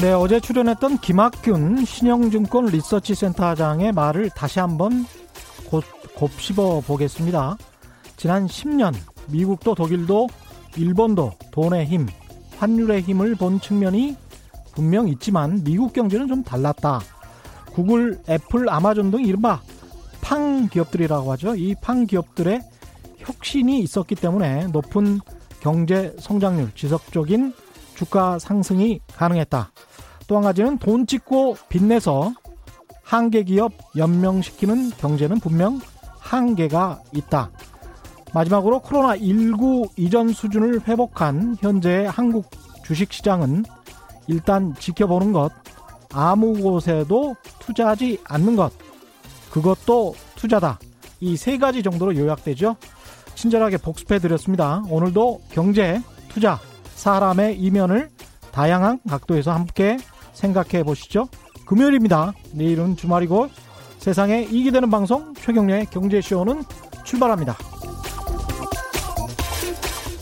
네, 어제 출연했던 김학균 신영증권 리서치센터장의 말을 다시 한번 곱, 곱씹어 보겠습니다. 지난 10년 미국도 독일도 일본도 돈의 힘, 환율의 힘을 본 측면이 분명 있지만 미국 경제는 좀 달랐다. 구글, 애플, 아마존 등 이른바 팡 기업들이라고 하죠. 이 팡 기업들의 혁신이 있었기 때문에 높은 경제 성장률, 지속적인 주가 상승이 가능했다. 또 한 가지는 돈 찍고 빚내서 한계 기업 연명시키는 경제는 분명 한계가 있다. 마지막으로 코로나19 이전 수준을 회복한 현재의 한국 주식시장은 일단 지켜보는 것, 아무 곳에도 투자하지 않는 것, 그것도 투자다. 이 세 가지 정도로 요약되죠. 친절하게 복습해 드렸습니다. 오늘도 경제, 투자, 사람의 이면을 다양한 각도에서 함께 생각해 보시죠. 금요일입니다. 내일은 주말이고 세상에 이기 되는 방송 최경련의 경제쇼는 출발합니다.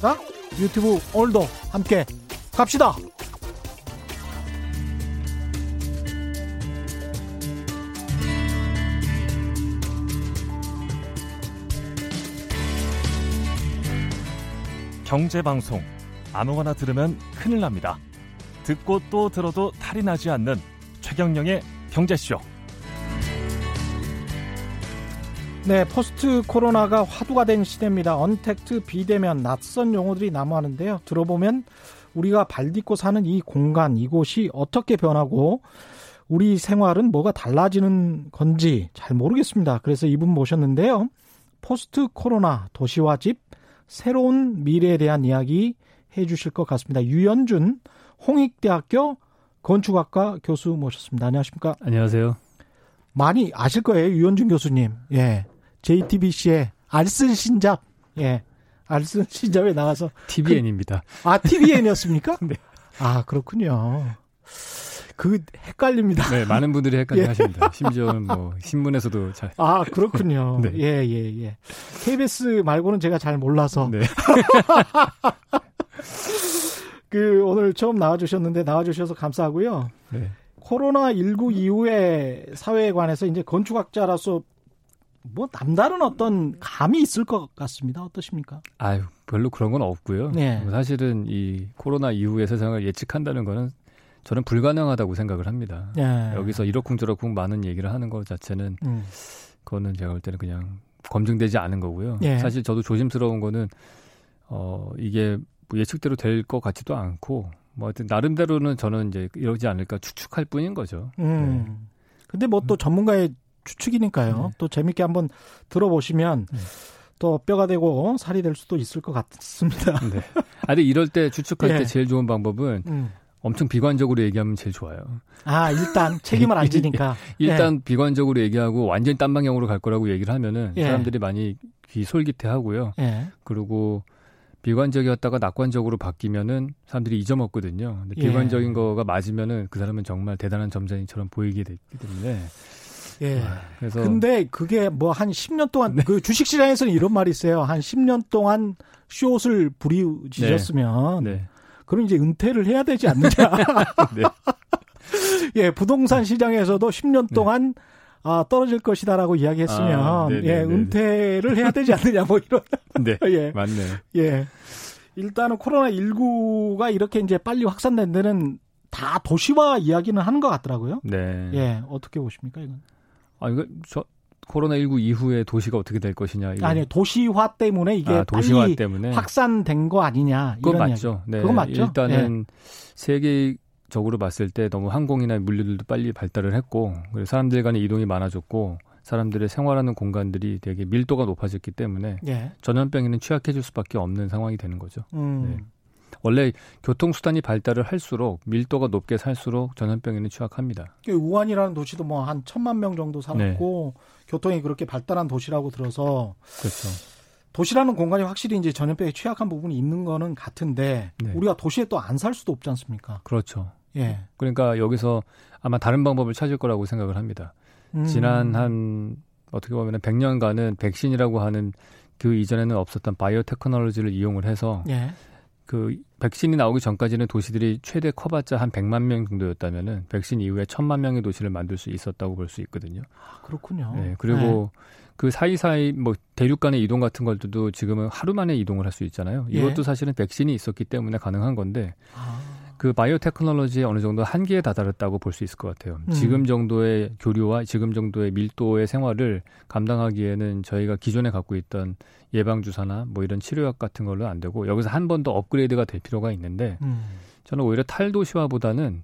자, 유튜브 오늘도 함께 갑시다. 경제 방송 아무거나 들으면 큰일 납니다. 듣고 또 들어도 탈이 나지 않는 최경영의 경제쇼. 네, 포스트 코로나가 화두가 된 시대입니다. 언택트, 비대면, 낯선 용어들이 난무하는데요. 들어보면 우리가 발 딛고 사는 이 공간, 이곳이 어떻게 변하고 우리 생활은 뭐가 달라지는 건지 잘 모르겠습니다. 그래서 이분 모셨는데요. 포스트 코로나 도시와 집, 새로운 미래에 대한 이야기 해 주실 것 같습니다. 유연준 홍익대학교 건축학과 교수 모셨습니다. 안녕하십니까? 안녕하세요. 많이 아실 거예요. 유연준 교수님. 예. JTBC의 알쓸 신잡. 예. 알쓸 신잡에 나와서 TVN입니다. 그, 아, TVN이었습니까? 네. 아, 그렇군요. 그 헷갈립니다. 네, 많은 분들이 헷갈려 예. 하십니다. 심지어는 뭐 신문에서도 잘. 아, 그렇군요. 네. 예, 예, 예. KBS 말고는 제가 잘 몰라서. 네. 그 오늘 처음 나와 주셨는데 나와 주셔서 감사하고요. 네. 코로나 19 이후에 사회에 관해서 이제 건축학자로서 뭐 남다른 어떤 감이 있을 것 같습니다. 어떠십니까? 아유, 별로 그런 건 없고요. 네. 뭐 사실은 이 코로나 이후의 세상을 예측한다는 거는 저는 불가능하다고 생각을 합니다. 네. 여기서 이러쿵저러쿵 많은 얘기를 하는 것 자체는 음. 그거는 제가 볼 때는 그냥 검증되지 않은 거고요. 네. 사실 저도 조심스러운 거는 어 이게 뭐 예측대로 될 것 같지도 않고 뭐 하여튼 나름대로는 저는 이제 이러지 않을까 추측할 뿐인 거죠. 음. 네. 근데 뭐또 음. 전문가의 추측이니까요. 네. 또 재밌게 한번 들어보시면 네. 또 뼈가 되고 살이 될 수도 있을 것 같습니다. 네. 아, 근데 이럴 때 추측할 때 예. 제일 좋은 방법은 음. 엄청 비관적으로 얘기하면 제일 좋아요. 아, 일단 책임을 안 지니까. 일단 예. 비관적으로 얘기하고 완전히 딴 방향으로 갈 거라고 얘기를 하면은 예. 사람들이 많이 귀 솔깃해 하고요. 예. 그리고 비관적이었다가 낙관적으로 바뀌면은 사람들이 잊어먹거든요. 근데 예. 비관적인 거가 맞으면은 그 사람은 정말 대단한 점장이처럼 보이게 되기 때문에. 예. 아, 그래서 근데 그게 뭐 한 10년 동안 네. 그 주식 시장에서는 이런 말이 있어요. 한 10년 동안 숏을 부리지셨으면 네. 네. 그럼 이제 은퇴를 해야 되지 않느냐. 네. 예, 부동산 시장에서도 10년 동안 네. 아, 떨어질 것이다라고 이야기했으면 아, 예, 은퇴를 해야 되지 않느냐 뭐 이런. 네. 예. 맞네. 예. 일단은 코로나 19가 이렇게 이제 빨리 확산된 데는 다 도시화 이야기는 하는 것 같더라고요. 네. 예. 어떻게 보십니까, 이건? 아, 이거 저 코로나 19 이후에 도시가 어떻게 될 것이냐. 이거. 아니, 도시화 때문에 이게 아, 도시화 때문에 확산된 거 아니냐. 그건 맞죠. 네. 그건 맞죠. 일단은 예. 세계 적으로 봤을 때 너무 항공이나 물류들도 빨리 발달을 했고, 그리고 사람들 간의 이동이 많아졌고, 사람들의 생활하는 공간들이 되게 밀도가 높아졌기 때문에 예. 전염병에는 취약해질 수밖에 없는 상황이 되는 거죠. 음. 네. 원래 교통수단이 발달을 할수록 밀도가 높게 살수록 전염병에는 취약합니다. 우한이라는 도시도 뭐 한 천만 명 정도 살았고 네. 교통이 그렇게 발달한 도시라고 들어서 그렇죠. 도시라는 공간이 확실히 이제 전염병에 취약한 부분이 있는 거는 같은데 네. 우리가 도시에 또 안 살 수도 없지 않습니까? 그렇죠. 예. 그러니까 여기서 아마 다른 방법을 찾을 거라고 생각을 합니다. 음. 지난 한 어떻게 보면 100년간은 백신이라고 하는 그 이전에는 없었던 바이오 테크놀로지를 이용을 해서 예. 그 백신이 나오기 전까지는 도시들이 최대 커봤자 한 100만 명 정도였다면은 백신 이후에 1000만 명의 도시를 만들 수 있었다고 볼 수 있거든요. 아, 그렇군요. 네, 그리고 네. 그 사이사이 뭐 대륙 간의 이동 같은 것들도 지금은 하루 만에 이동을 할 수 있잖아요. 예. 이것도 예. 사실은 백신이 있었기 때문에 가능한 건데 아. 그 바이오 테크놀로지에 어느 정도 한계에 다다랐다고 볼 수 있을 것 같아요. 음. 지금 정도의 교류와 지금 정도의 밀도의 생활을 감당하기에는 저희가 기존에 갖고 있던 예방 주사나 뭐 이런 치료약 같은 걸로 안 되고 여기서 한 번 더 업그레이드가 될 필요가 있는데 음. 저는 오히려 탈도시화보다는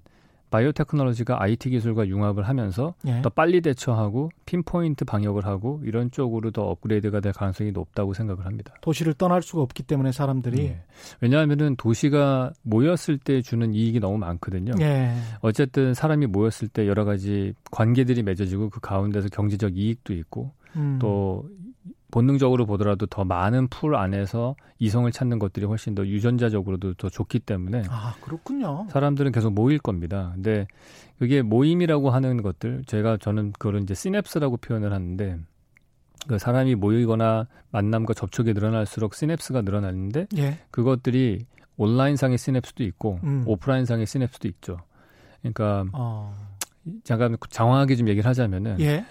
바이오 테크놀로지가 IT 기술과 융합을 하면서 예. 더 빨리 대처하고 pinpoint 방역을 하고 이런 쪽으로 더 업그레이드가 될 가능성이 높다고 생각을 합니다. 도시를 떠날 수가 없기 때문에 사람들이 예. 왜냐하면은 도시가 모였을 때 주는 이익이 너무 많거든요. 예. 어쨌든 사람이 모였을 때 여러 가지 관계들이 맺어지고 그 가운데서 경제적 이익도 있고 음. 또 본능적으로 보더라도 더 많은 풀 안에서 이성을 찾는 것들이 훨씬 더 유전자적으로도 더 좋기 때문에 아 그렇군요. 사람들은 계속 모일 겁니다. 근데 그게 모임이라고 하는 것들 제가 저는 그걸 이제 시냅스라고 표현을 하는데 그 사람이 모이거나 만남과 접촉이 늘어날수록 시냅스가 늘어나는데 예. 그것들이 온라인상의 시냅스도 있고 음. 오프라인상의 시냅스도 있죠. 그러니까 어. 잠깐 장황하게 좀 얘기를 하자면은 예.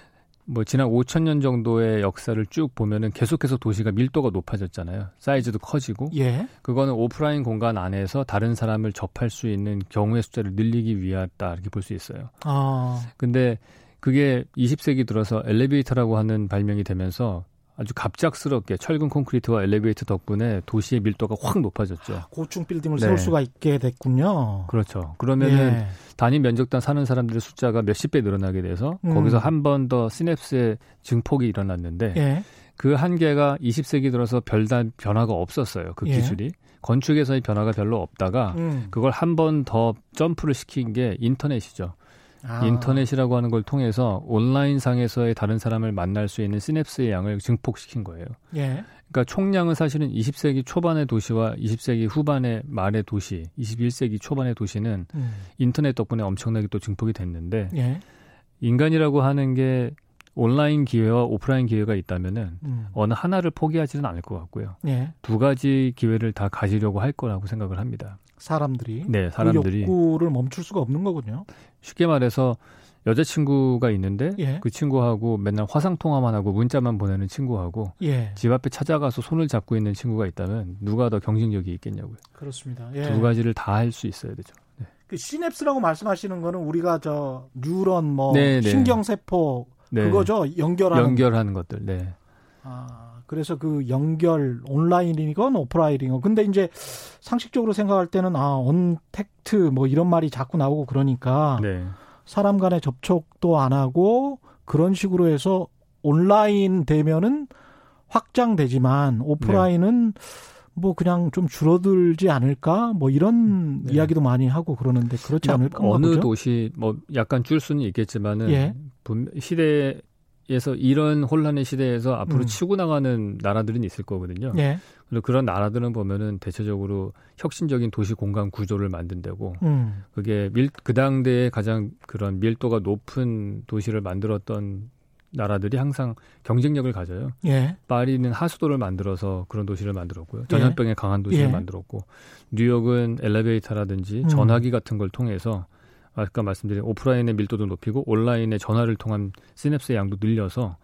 뭐 지난 5천 년 정도의 역사를 쭉 보면은 계속해서 도시가 밀도가 높아졌잖아요. 사이즈도 커지고. 예. 그거는 오프라인 공간 안에서 다른 사람을 접할 수 있는 경우의 숫자를 늘리기 위하다 이렇게 볼 수 있어요. 아. 근데 그게 20세기 들어서 엘리베이터라고 하는 발명이 되면서 아주 갑작스럽게 철근 콘크리트와 엘리베이터 덕분에 도시의 밀도가 확 높아졌죠. 아, 고층 빌딩을 네. 세울 수가 있게 됐군요. 그렇죠. 그러면은 예. 단위 면적당 사는 사람들의 숫자가 몇십 배 늘어나게 돼서 음. 거기서 한 번 더 시냅스의 증폭이 일어났는데 예. 그 한계가 20세기 들어서 별단 변화가 없었어요. 그 예. 기술이. 건축에서의 변화가 별로 없다가 음. 그걸 한 번 더 점프를 시킨 게 인터넷이죠. 아. 인터넷이라고 하는 걸 통해서 온라인 상에서의 다른 사람을 만날 수 있는 시냅스의 양을 증폭시킨 거예요. 예. 그러니까 총량은 사실은 20세기 초반의 도시와 20세기 후반의 말의 도시, 21세기 초반의 도시는 음. 인터넷 덕분에 엄청나게 또 증폭이 됐는데 예. 인간이라고 하는 게 온라인 기회와 오프라인 기회가 있다면은 음. 어느 하나를 포기하지는 않을 것 같고요. 예. 두 가지 기회를 다 가지려고 할 거라고 생각을 합니다. 사람들이 네, 사람들이 그 욕구를 멈출 수가 없는 거군요. 쉽게 말해서 여자친구가 있는데 예. 그 친구하고 맨날 화상 통화만 하고 문자만 보내는 친구하고 예. 집 앞에 찾아가서 손을 잡고 있는 친구가 있다면 누가 더 경쟁력이 있겠냐고요. 그렇습니다. 예. 두 가지를 다 할 수 있어야 되죠. 네. 그 시냅스라고 말씀하시는 거는 우리가 저 뉴런 뭐 네네. 네. 신경세포 네. 그거죠 연결하는 연결하는 것들. 네. 아 그래서 그 연결 온라인이건 오프라인이건 근데 이제 상식적으로 생각할 때는 아 언택트 뭐 이런 말이 자꾸 나오고 그러니까. 네. 사람 간의 접촉도 안 하고 그런 식으로 해서 온라인 되면은 확장되지만 오프라인은 네. 뭐 그냥 좀 줄어들지 않을까 뭐 이런 네. 이야기도 많이 하고 그러는데 그렇지 않을까 어느 보죠? 도시 뭐 약간 줄 수는 있겠지만은 예. 시대 에서 이런 혼란의 시대에서 앞으로 음. 치고 나가는 나라들은 있을 거거든요. 예. 그리고 그런 나라들은 보면은 대체적으로 혁신적인 도시 공간 구조를 만든다고 음. 그게 밀, 그 당대에 가장 그런 밀도가 높은 도시를 만들었던 나라들이 항상 경쟁력을 가져요. 예. 파리는 하수도를 만들어서 그런 도시를 만들었고요. 전염병에 예. 강한 도시를 예. 만들었고 뉴욕은 엘리베이터라든지 음. 전화기 같은 걸 통해서 아까 말씀드린 오프라인의 밀도도 높이고 온라인의 전화를 통한 시냅스의 양도 늘려서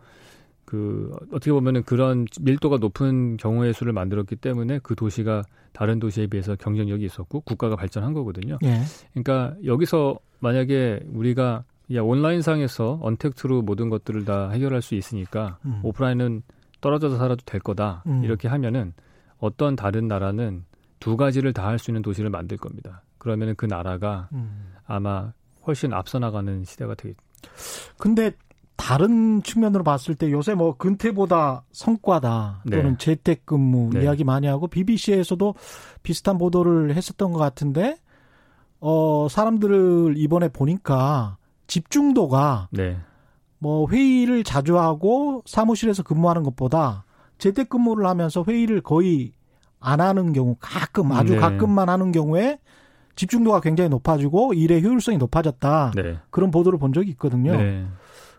그 어떻게 보면은 그런 밀도가 높은 경우의 수를 만들었기 때문에 그 도시가 다른 도시에 비해서 경쟁력이 있었고 국가가 발전한 거거든요. 예. 그러니까 여기서 만약에 우리가 야 온라인상에서 언택트로 모든 것들을 다 해결할 수 있으니까 음. 오프라인은 떨어져서 살아도 될 거다 음. 이렇게 하면은 어떤 다른 나라는 두 가지를 다 할 수 있는 도시를 만들 겁니다. 그러면은 그 나라가 음. 아마 훨씬 앞서 나가는 시대가 되겠. 근데 다른 측면으로 봤을 때 요새 뭐 근태보다 성과다 또는 네. 재택근무 네. 이야기 많이 하고 BBC에서도 비슷한 보도를 했었던 것 같은데 어 사람들을 이번에 보니까 집중도가 네. 뭐 회의를 자주 하고 사무실에서 근무하는 것보다 재택근무를 하면서 회의를 거의 안 하는 경우 가끔 아주 네. 가끔만 하는 경우에 집중도가 굉장히 높아지고 일의 효율성이 높아졌다. 네. 그런 보도를 본 적이 있거든요. 네.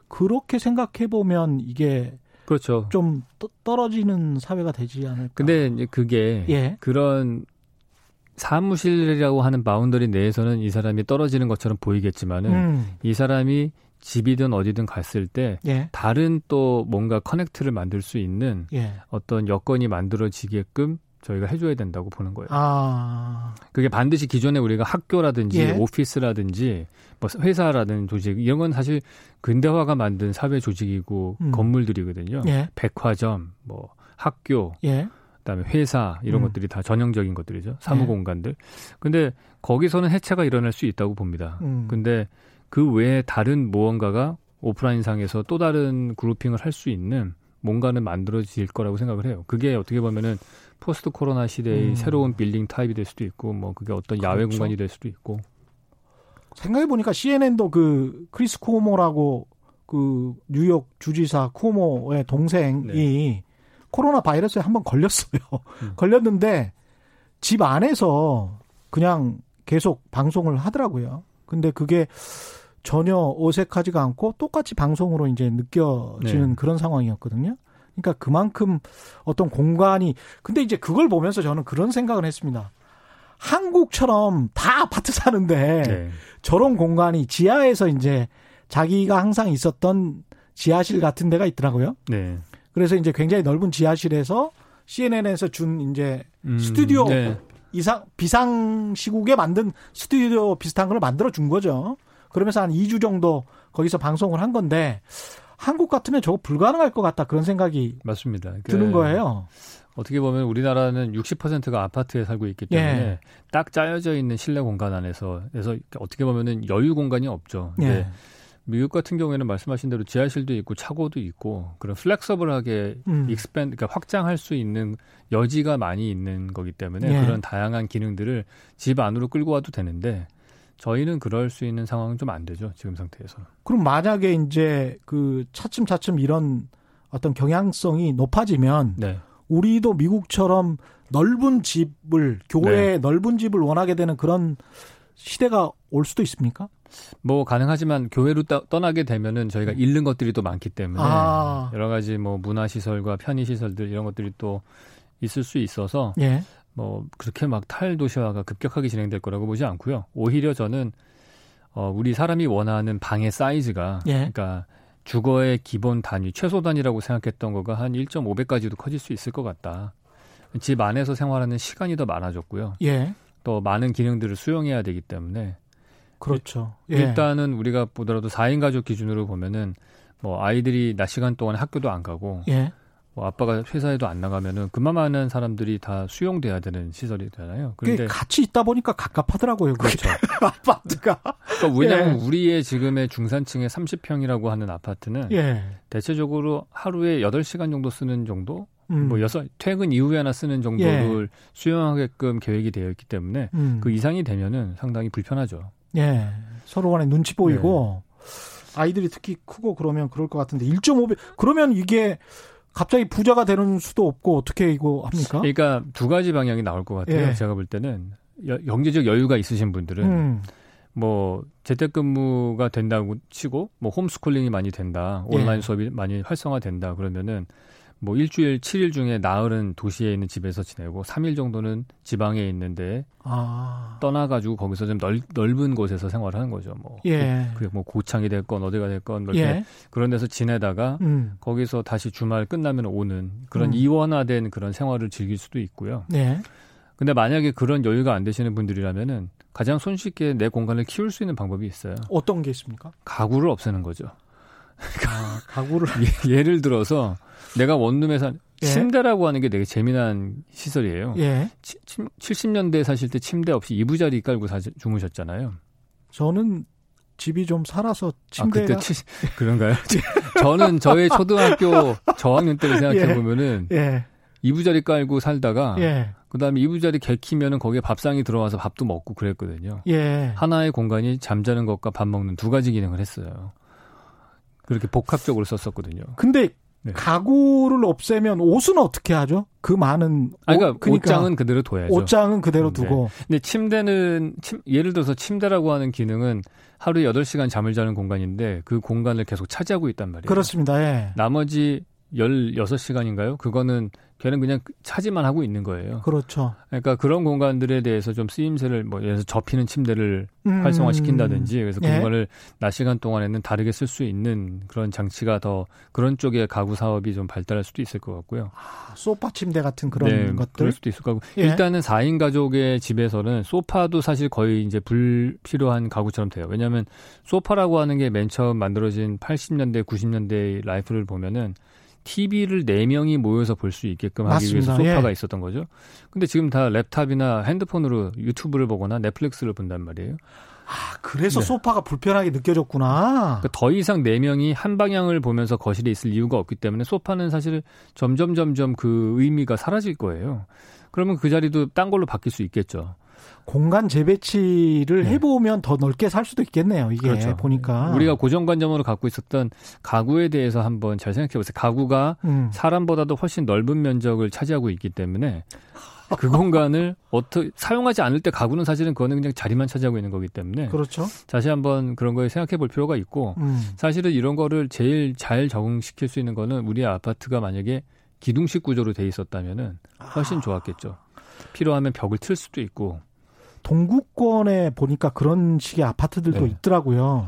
그렇게 생각해 보면 이게 그렇죠. 좀 떨어지는 사회가 되지 않을까. 근데 이제 그게 예. 그런 사무실이라고 하는 boundary 내에서는 이 사람이 떨어지는 것처럼 보이겠지만은 음. 이 사람이 집이든 어디든 갔을 때 예. 다른 또 뭔가 connect를 만들 수 있는 예. 어떤 여건이 만들어지게끔 저희가 해줘야 된다고 보는 거예요. 아. 그게 반드시 기존에 우리가 학교라든지 예. 오피스라든지 뭐 회사라든 조직 이런 건 사실 근대화가 만든 사회 조직이고 음. 건물들이거든요. 예. 백화점, 뭐 학교, 예. 그다음에 회사 이런 음. 것들이 다 전형적인 것들이죠. 사무 공간들. 근데 거기서는 해체가 일어날 수 있다고 봅니다. 음. 근데 그 외에 다른 무언가가 오프라인상에서 또 다른 그룹핑을 할 수 있는 뭔가는 만들어질 거라고 생각을 해요. 그게 어떻게 보면은 포스트 코로나 시대의 음. 새로운 빌딩 타입이 될 수도 있고 뭐 그게 어떤 야외 그렇죠. 공간이 될 수도 있고 생각해 보니까 CNN도 그 크리스 쿠오모라고 그 뉴욕 주지사 쿠오모의 동생이 네. 코로나 바이러스에 한번 걸렸어요. 음. 걸렸는데 집 안에서 그냥 계속 방송을 하더라고요. 근데 그게 전혀 어색하지가 않고 똑같이 방송으로 이제 느껴지는 네. 그런 상황이었거든요. 그러니까 그만큼 어떤 공간이 근데 이제 그걸 보면서 저는 그런 생각을 했습니다. 한국처럼 다 아파트 사는데 네. 저런 공간이 지하에서 이제 자기가 항상 있었던 지하실 같은 데가 있더라고요. 네. 그래서 이제 굉장히 넓은 지하실에서 CNN에서 준 이제 음, 스튜디오 네. 이상 비상 시국에 만든 스튜디오 비슷한 걸 만들어 준 거죠. 그러면서 한 2주 정도 거기서 방송을 한 건데 한국 같으면 저거 불가능할 것 같다 그런 생각이 맞습니다. 드는 거예요. 어떻게 보면 우리나라는 60%가 아파트에 살고 있기 때문에 예. 딱 짜여져 있는 실내 공간 안에서 그래서 어떻게 보면은 여유 공간이 없죠. 예. 미국 같은 경우에는 말씀하신 대로 지하실도 있고 차고도 있고 그런 플렉서블하게 음. 익스펜 그러니까 확장할 수 있는 여지가 많이 있는 거기 때문에 예. 그런 다양한 기능들을 집 안으로 끌고 와도 되는데 저희는 그럴 수 있는 상황은 좀 안 되죠 지금 상태에서는. 그럼 만약에 이제 그 차츰 차츰 이런 어떤 경향성이 높아지면 네. 우리도 미국처럼 넓은 집을 교회 네. 넓은 집을 원하게 되는 그런 시대가 올 수도 있습니까? 뭐 가능하지만 교회로 떠, 나게 되면은 저희가 음. 잃는 것들이 또 많기 때문에 아. 여러 가지 뭐 문화 시설과 편의 시설들 이런 것들이 또 있을 수 있어서 예. 뭐 그렇게 막 탈도시화가 급격하게 진행될 거라고 보지 않고요. 오히려 저는 어 우리 사람이 원하는 방의 사이즈가 예. 그러니까 주거의 기본 단위, 최소 단위라고 생각했던 거가 한 1.5배까지도 커질 수 있을 것 같다. 집 안에서 생활하는 시간이 더 많아졌고요. 예. 또 많은 기능들을 수용해야 되기 때문에 그렇죠. 예. 일단은 우리가 보더라도 4인 가족 기준으로 보면은 뭐 아이들이 낮 시간 동안 학교도 안 가고 예. 뭐 아빠가 회사에도 안 나가면은 그만한 사람들이 다 수용돼야 되는 시설이잖아요. 그런데 같이 있다 보니까 갑갑하더라고요. 그렇죠. 아파트가. 그러니까 왜냐하면 예. 우리의 지금의 중산층의 30평이라고 하는 아파트는 예. 대체적으로 하루에 8시간 정도 쓰는 정도 음. 뭐 여섯 퇴근 이후에 하나 쓰는 정도를 예. 수용하게끔 계획이 되어 있기 때문에 음. 그 이상이 되면은 상당히 불편하죠. 예. 서로 간에 눈치 보이고 네. 아이들이 특히 크고 그러면 그럴 것 같은데 1.5배 그러면 이게 갑자기 부자가 되는 수도 없고 어떻게 이거 합니까? 그러니까 두 가지 방향이 나올 것 같아요. 예. 제가 볼 때는 여, 경제적 여유가 있으신 분들은 음. 뭐 재택근무가 된다고 치고 뭐 홈스쿨링이 많이 된다, 온라인 예. 수업이 많이 활성화된다 그러면은 뭐 일주일 7일 중에 나흘은 도시에 있는 집에서 지내고 3일 정도는 지방에 있는데 아. 떠나가지고 거기서 좀 넓, 넓은 곳에서 생활하는 거죠. 뭐 예. 그게 뭐 고창이 됐건 어디가 됐건 뭐 예. 그런 데서 지내다가 음. 거기서 다시 주말 끝나면 오는 그런 음. 이원화된 그런 생활을 즐길 수도 있고요. 예. 근데 만약에 그런 여유가 안 되시는 분들이라면은 가장 손쉽게 내 공간을 키울 수 있는 방법이 있어요. 어떤 게 있습니까? 가구를 없애는 거죠. 아, 가구를 예, 를 들어서 내가 원룸에 산 예. 침대라고 하는 게 되게 재미난 시설이에요. 예. 70년대 사실 때 침대 없이 이부자리 깔고 사, 주무셨잖아요. 저는 집이 좀 살아서 침대가 아, 그때 치, 그런가요? 저는 저의 초등학교 저학년 때를 생각해 보면은 예. 예. 이부자리 깔고 살다가 예. 그다음에 이부자리 개키면은 거기에 밥상이 들어와서 밥도 먹고 그랬거든요. 예. 하나의 공간이 잠자는 것과 밥 먹는 두 가지 기능을 했어요. 그렇게 복합적으로 썼었거든요. 근데 네. 가구를 없애면 옷은 어떻게 하죠? 그 많은 아, 그러니까, 그러니까 옷장은 그대로 둬야죠. 옷장은 그대로 두고. 네. 근데 침대는 침, 예를 들어서 침대라고 하는 기능은 하루에 8시간 잠을 자는 공간인데 그 공간을 계속 차지하고 있단 말이에요. 그렇습니다. 예. 나머지 16시간인가요? 그거는 걔는 그냥 차지만 하고 있는 거예요. 그렇죠. 그러니까 그런 공간들에 대해서 좀 쓰임새를 뭐 예를 들어서 접히는 침대를 음. 활성화시킨다든지 그래서 그 예. 공간을 낮 시간 동안에는 다르게 쓸 수 있는 그런 장치가 더 그런 쪽의 가구 사업이 좀 발달할 수도 있을 것 같고요. 아, 소파 침대 같은 그런 네, 것들 그럴 수도 있을 것 같고 예. 일단은 4인 가족의 집에서는 소파도 사실 거의 이제 불필요한 가구처럼 돼요. 왜냐하면 소파라고 하는 게 맨 처음 만들어진 80년대 90년대 life를 보면은 TV를 4명이 모여서 볼 수 있게끔 하기 맞습니다. 위해서 소파가 예. 있었던 거죠. 근데 지금 다 laptop이나 핸드폰으로 유튜브를 보거나 넷플릭스를 본단 말이에요. 아, 그래서 네. 소파가 불편하게 느껴졌구나. 그러니까 더 이상 4명이 한 방향을 보면서 거실에 있을 이유가 없기 때문에 소파는 사실 점점 점점 그 의미가 사라질 거예요. 그러면 그 자리도 딴 걸로 바뀔 수 있겠죠. 공간 재배치를 네. 해보면 더 넓게 살 수도 있겠네요. 이게 그렇죠. 보니까 우리가 고정관념으로 갖고 있었던 가구에 대해서 한번 잘 생각해 보세요. 가구가 음. 사람보다도 훨씬 넓은 면적을 차지하고 있기 때문에 그 공간을 어떻게 사용하지 않을 때 가구는 사실은 그거는 그냥 자리만 차지하고 있는 거기 때문에 그렇죠. 다시 한번 그런 거에 생각해 볼 필요가 있고 음. 사실은 이런 거를 제일 잘 적응시킬 수 있는 거는 우리 아파트가 만약에 기둥식 구조로 돼 있었다면은 훨씬 아. 좋았겠죠. 필요하면 벽을 틀 수도 있고 동구권에 보니까 그런 식의 아파트들도 네. 있더라고요.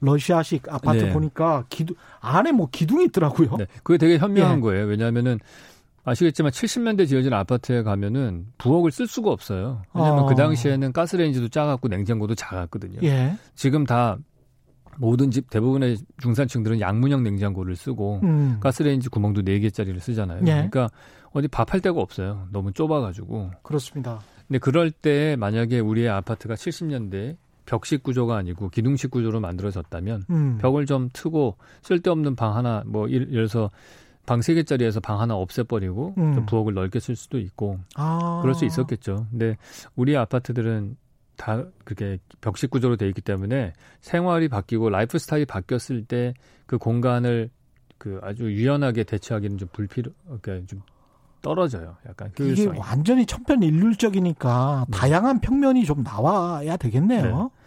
러시아식 아파트 네. 보니까 기둥 안에 뭐 기둥이 있더라고요. 네. 그게 되게 현명한 예. 거예요. 왜냐하면은 아시겠지만 70년대 지어진 아파트에 가면은 부엌을 쓸 수가 없어요. 왜냐하면 어. 그 당시에는 가스레인지도 작았고 냉장고도 작았거든요. 예. 지금 다 모든 집 대부분의 중산층들은 양문형 냉장고를 쓰고 음. 가스레인지 구멍도 4개짜리를 쓰잖아요. 예. 그러니까 어디 밥할 데가 없어요. 너무 좁아가지고. 그렇습니다. 근데 그럴 때 만약에 우리의 아파트가 70년대 벽식 구조가 아니고 기둥식 구조로 만들어졌다면 음. 벽을 좀 트고 쓸데없는 방 하나 뭐 예를 들어서 방세 개짜리에서 방 하나 없애버리고 음. 좀 부엌을 넓게 쓸 수도 있고 아. 그럴 수 있었겠죠. 근데 우리 아파트들은 다 그렇게 벽식 구조로 돼 있기 때문에 생활이 바뀌고 라이프 스타일이 바뀌었을 때 그 공간을 그 아주 유연하게 대처하기는 좀 불필요, 그러니까 좀 떨어져요. 약간 효율성이. 이게 완전히 천편일률적이니까 네. 다양한 평면이 좀 나와야 되겠네요. 네.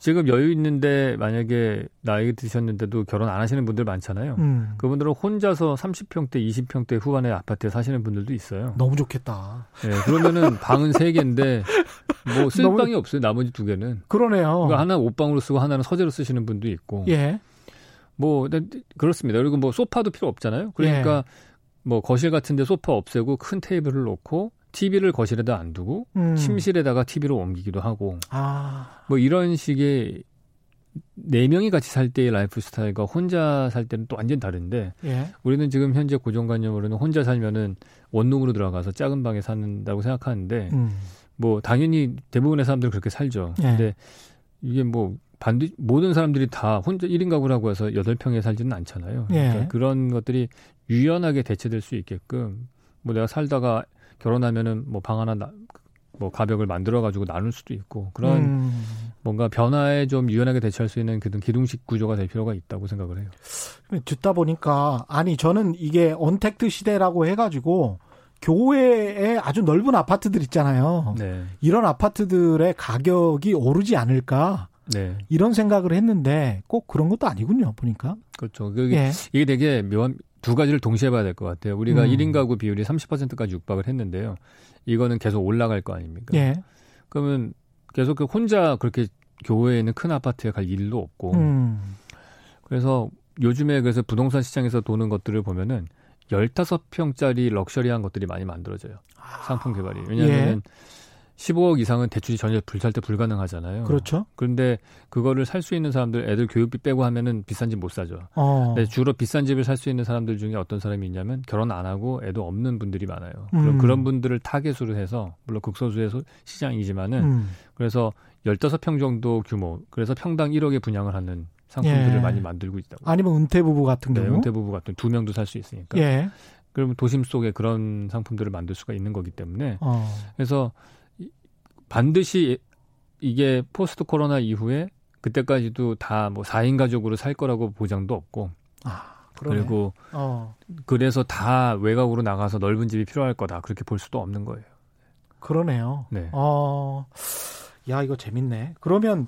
지금 여유 있는데 만약에 나이 드셨는데도 결혼 안 하시는 분들 많잖아요. 음. 그분들은 혼자서 30평대, 20평대 후반의 아파트에 사시는 분들도 있어요. 너무 좋겠다. 네, 그러면은 방은 3개인데 뭐쓸 너무... 방이 없어요. 나머지 두 개는. 그러네요. 그러니까 하나 옷방으로 쓰고 하나는 서재로 쓰시는 분도 있고. 예. 뭐 네, 그렇습니다. 그리고 뭐 소파도 필요 없잖아요. 그러니까 예. 뭐 거실 같은데 소파 없애고 큰 테이블을 놓고 TV를 거실에다 안 두고 음. 침실에다가 TV로 옮기기도 하고 아. 뭐 이런 식의 네 명이 같이 살 때의 라이프 스타일과 혼자 살 때는 또 완전 다른데 예. 우리는 지금 현재 고정관념으로는 혼자 살면은 원룸으로 들어가서 작은 방에 사는다고 생각하는데 음. 뭐 당연히 대부분의 사람들은 그렇게 살죠. 예. 근데 이게 뭐 반드 모든 사람들이 다 혼자 1인 가구라고 해서 8평에 살지는 않잖아요. 그러니까 예. 그런 것들이 유연하게 대체될 수 있게끔 뭐 내가 살다가 결혼하면은 뭐 방 하나 나, 뭐 가벽을 만들어 가지고 나눌 수도 있고 그런 음. 뭔가 변화에 좀 유연하게 대처할 수 있는 그런 기둥식 구조가 될 필요가 있다고 생각을 해요. 듣다 보니까 아니 저는 이게 언택트 시대라고 해가지고 교외에 아주 넓은 아파트들 있잖아요. 네. 이런 아파트들의 가격이 오르지 않을까 네. 이런 생각을 했는데 꼭 그런 것도 아니군요. 보니까. 그렇죠. 그게 예. 이게 되게 묘한 두 가지를 동시에 봐야 될 것 같아요. 우리가 음. 1인 가구 비율이 30%까지 육박을 했는데요. 이거는 계속 올라갈 거 아닙니까? 예. 그러면 계속 그 혼자 그렇게 교외에 있는 큰 아파트에 갈 일도 없고. 음. 그래서 요즘에 그래서 부동산 시장에서 도는 것들을 보면은 15평짜리 럭셔리한 것들이 많이 만들어져요. 상품 개발이. 왜냐하면 예. 15억 이상은 대출이 전혀 불살때 불가능하잖아요. 그렇죠. 그런데 그거를 살 수 있는 사람들 애들 교육비 빼고 하면은 비싼 집 못 사죠. 어. 근데 주로 비싼 집을 살 수 있는 사람들 중에 어떤 사람이 있냐면 결혼 안 하고 애도 없는 분들이 많아요. 음. 그럼 그런 분들을 타겟으로 해서 물론 극소수의 시장이지만은 음. 그래서 15평 정도 규모 그래서 평당 1억에 분양을 하는 상품들을 예. 많이 만들고 있다고. 아니면 은퇴 부부 같은 네, 경우. 은퇴 부부 같은 두 명도 살 수 있으니까. 예. 그러면 도심 속에 그런 상품들을 만들 수가 있는 거기 때문에 어. 그래서 반드시 이게 포스트 코로나 이후에 그때까지도 다 뭐 4인 가족으로 살 거라고 보장도 없고. 아, 그리고 어. 그래서 다 외곽으로 나가서 넓은 집이 필요할 거다. 그렇게 볼 수도 없는 거예요. 그러네요. 네. 어. 야, 이거 재밌네. 그러면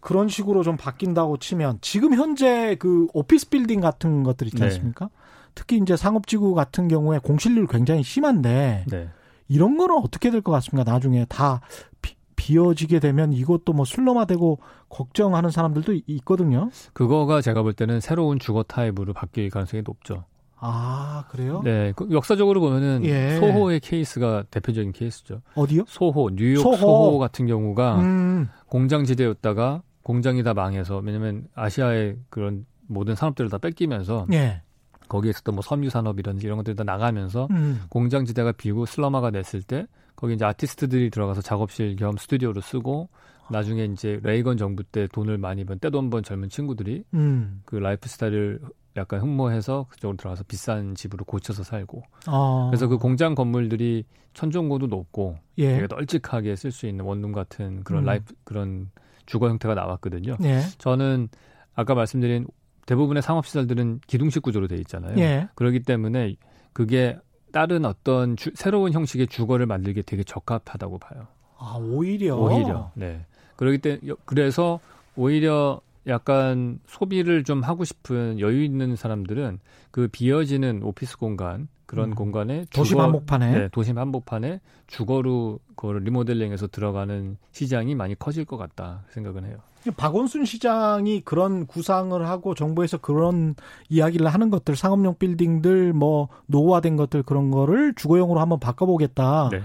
그런 식으로 좀 바뀐다고 치면 지금 현재 그 오피스 빌딩 같은 것들 있지 네. 않습니까? 네. 특히 이제 상업지구 같은 경우에 공실률 굉장히 심한데 네. 이런 거는 어떻게 될 것 같습니까? 나중에 다 비, 비어지게 되면 이것도 뭐 슬럼화되고 걱정하는 사람들도 있거든요. 그거가 제가 볼 때는 새로운 주거 타입으로 바뀔 가능성이 높죠. 아 그래요? 네, 그 역사적으로 보면은 예. 소호의 케이스가 대표적인 케이스죠. 어디요? 소호, 뉴욕 소호, 소호 같은 경우가 음. 공장 지대였다가 공장이 다 망해서 왜냐면 아시아의 그런 모든 산업들을 다 뺏기면서 예. 거기에 있었던 뭐 섬유 산업이라든지 이런 것들이 다 나가면서 음. 공장 지대가 비고 슬럼화가 됐을 때 거기 이제 아티스트들이 들어가서 작업실 겸 스튜디오로 쓰고 나중에 이제 레이건 정부 때 돈을 많이 번 떼돈 번 젊은 친구들이 음. 그 라이프 스타일을 약간 흠모해서 그쪽으로 들어가서 비싼 집으로 고쳐서 살고 아. 그래서 그 공장 건물들이 천정고도 높고 예. 되게 널찍하게 쓸 수 있는 원룸 같은 그런 음. life 그런 주거 형태가 나왔거든요. 예. 저는 아까 말씀드린 대부분의 상업시설들은 기둥식 구조로 돼 있잖아요. 예. 그렇기 때문에 그게 다른 어떤 주, 새로운 형식의 주거를 만들기 되게 적합하다고 봐요. 아 오히려 오히려 네. 그러기 때문에 그래서 오히려 약간 소비를 좀 하고 싶은 여유 있는 사람들은 그 비어지는 오피스 공간 그런 음. 공간에 도심 한복판에 네, 도심 한복판에 주거로 그걸 리모델링해서 들어가는 시장이 많이 커질 것 같다 생각은 해요. 박원순 시장이 그런 구상을 하고 정부에서 그런 이야기를 하는 것들 상업용 빌딩들 뭐 노후화된 것들 그런 거를 주거용으로 한번 바꿔보겠다. 네.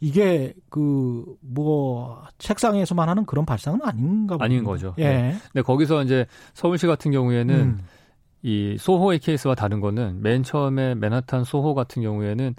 이게 그 뭐 책상에서만 하는 그런 발상은 아닌가 아닌 거죠. 예. 네. 근데 거기서 이제 서울시 같은 경우에는 음. 이 소호의 케이스와 다른 거는 맨 처음에 맨하탄 소호 같은 경우에는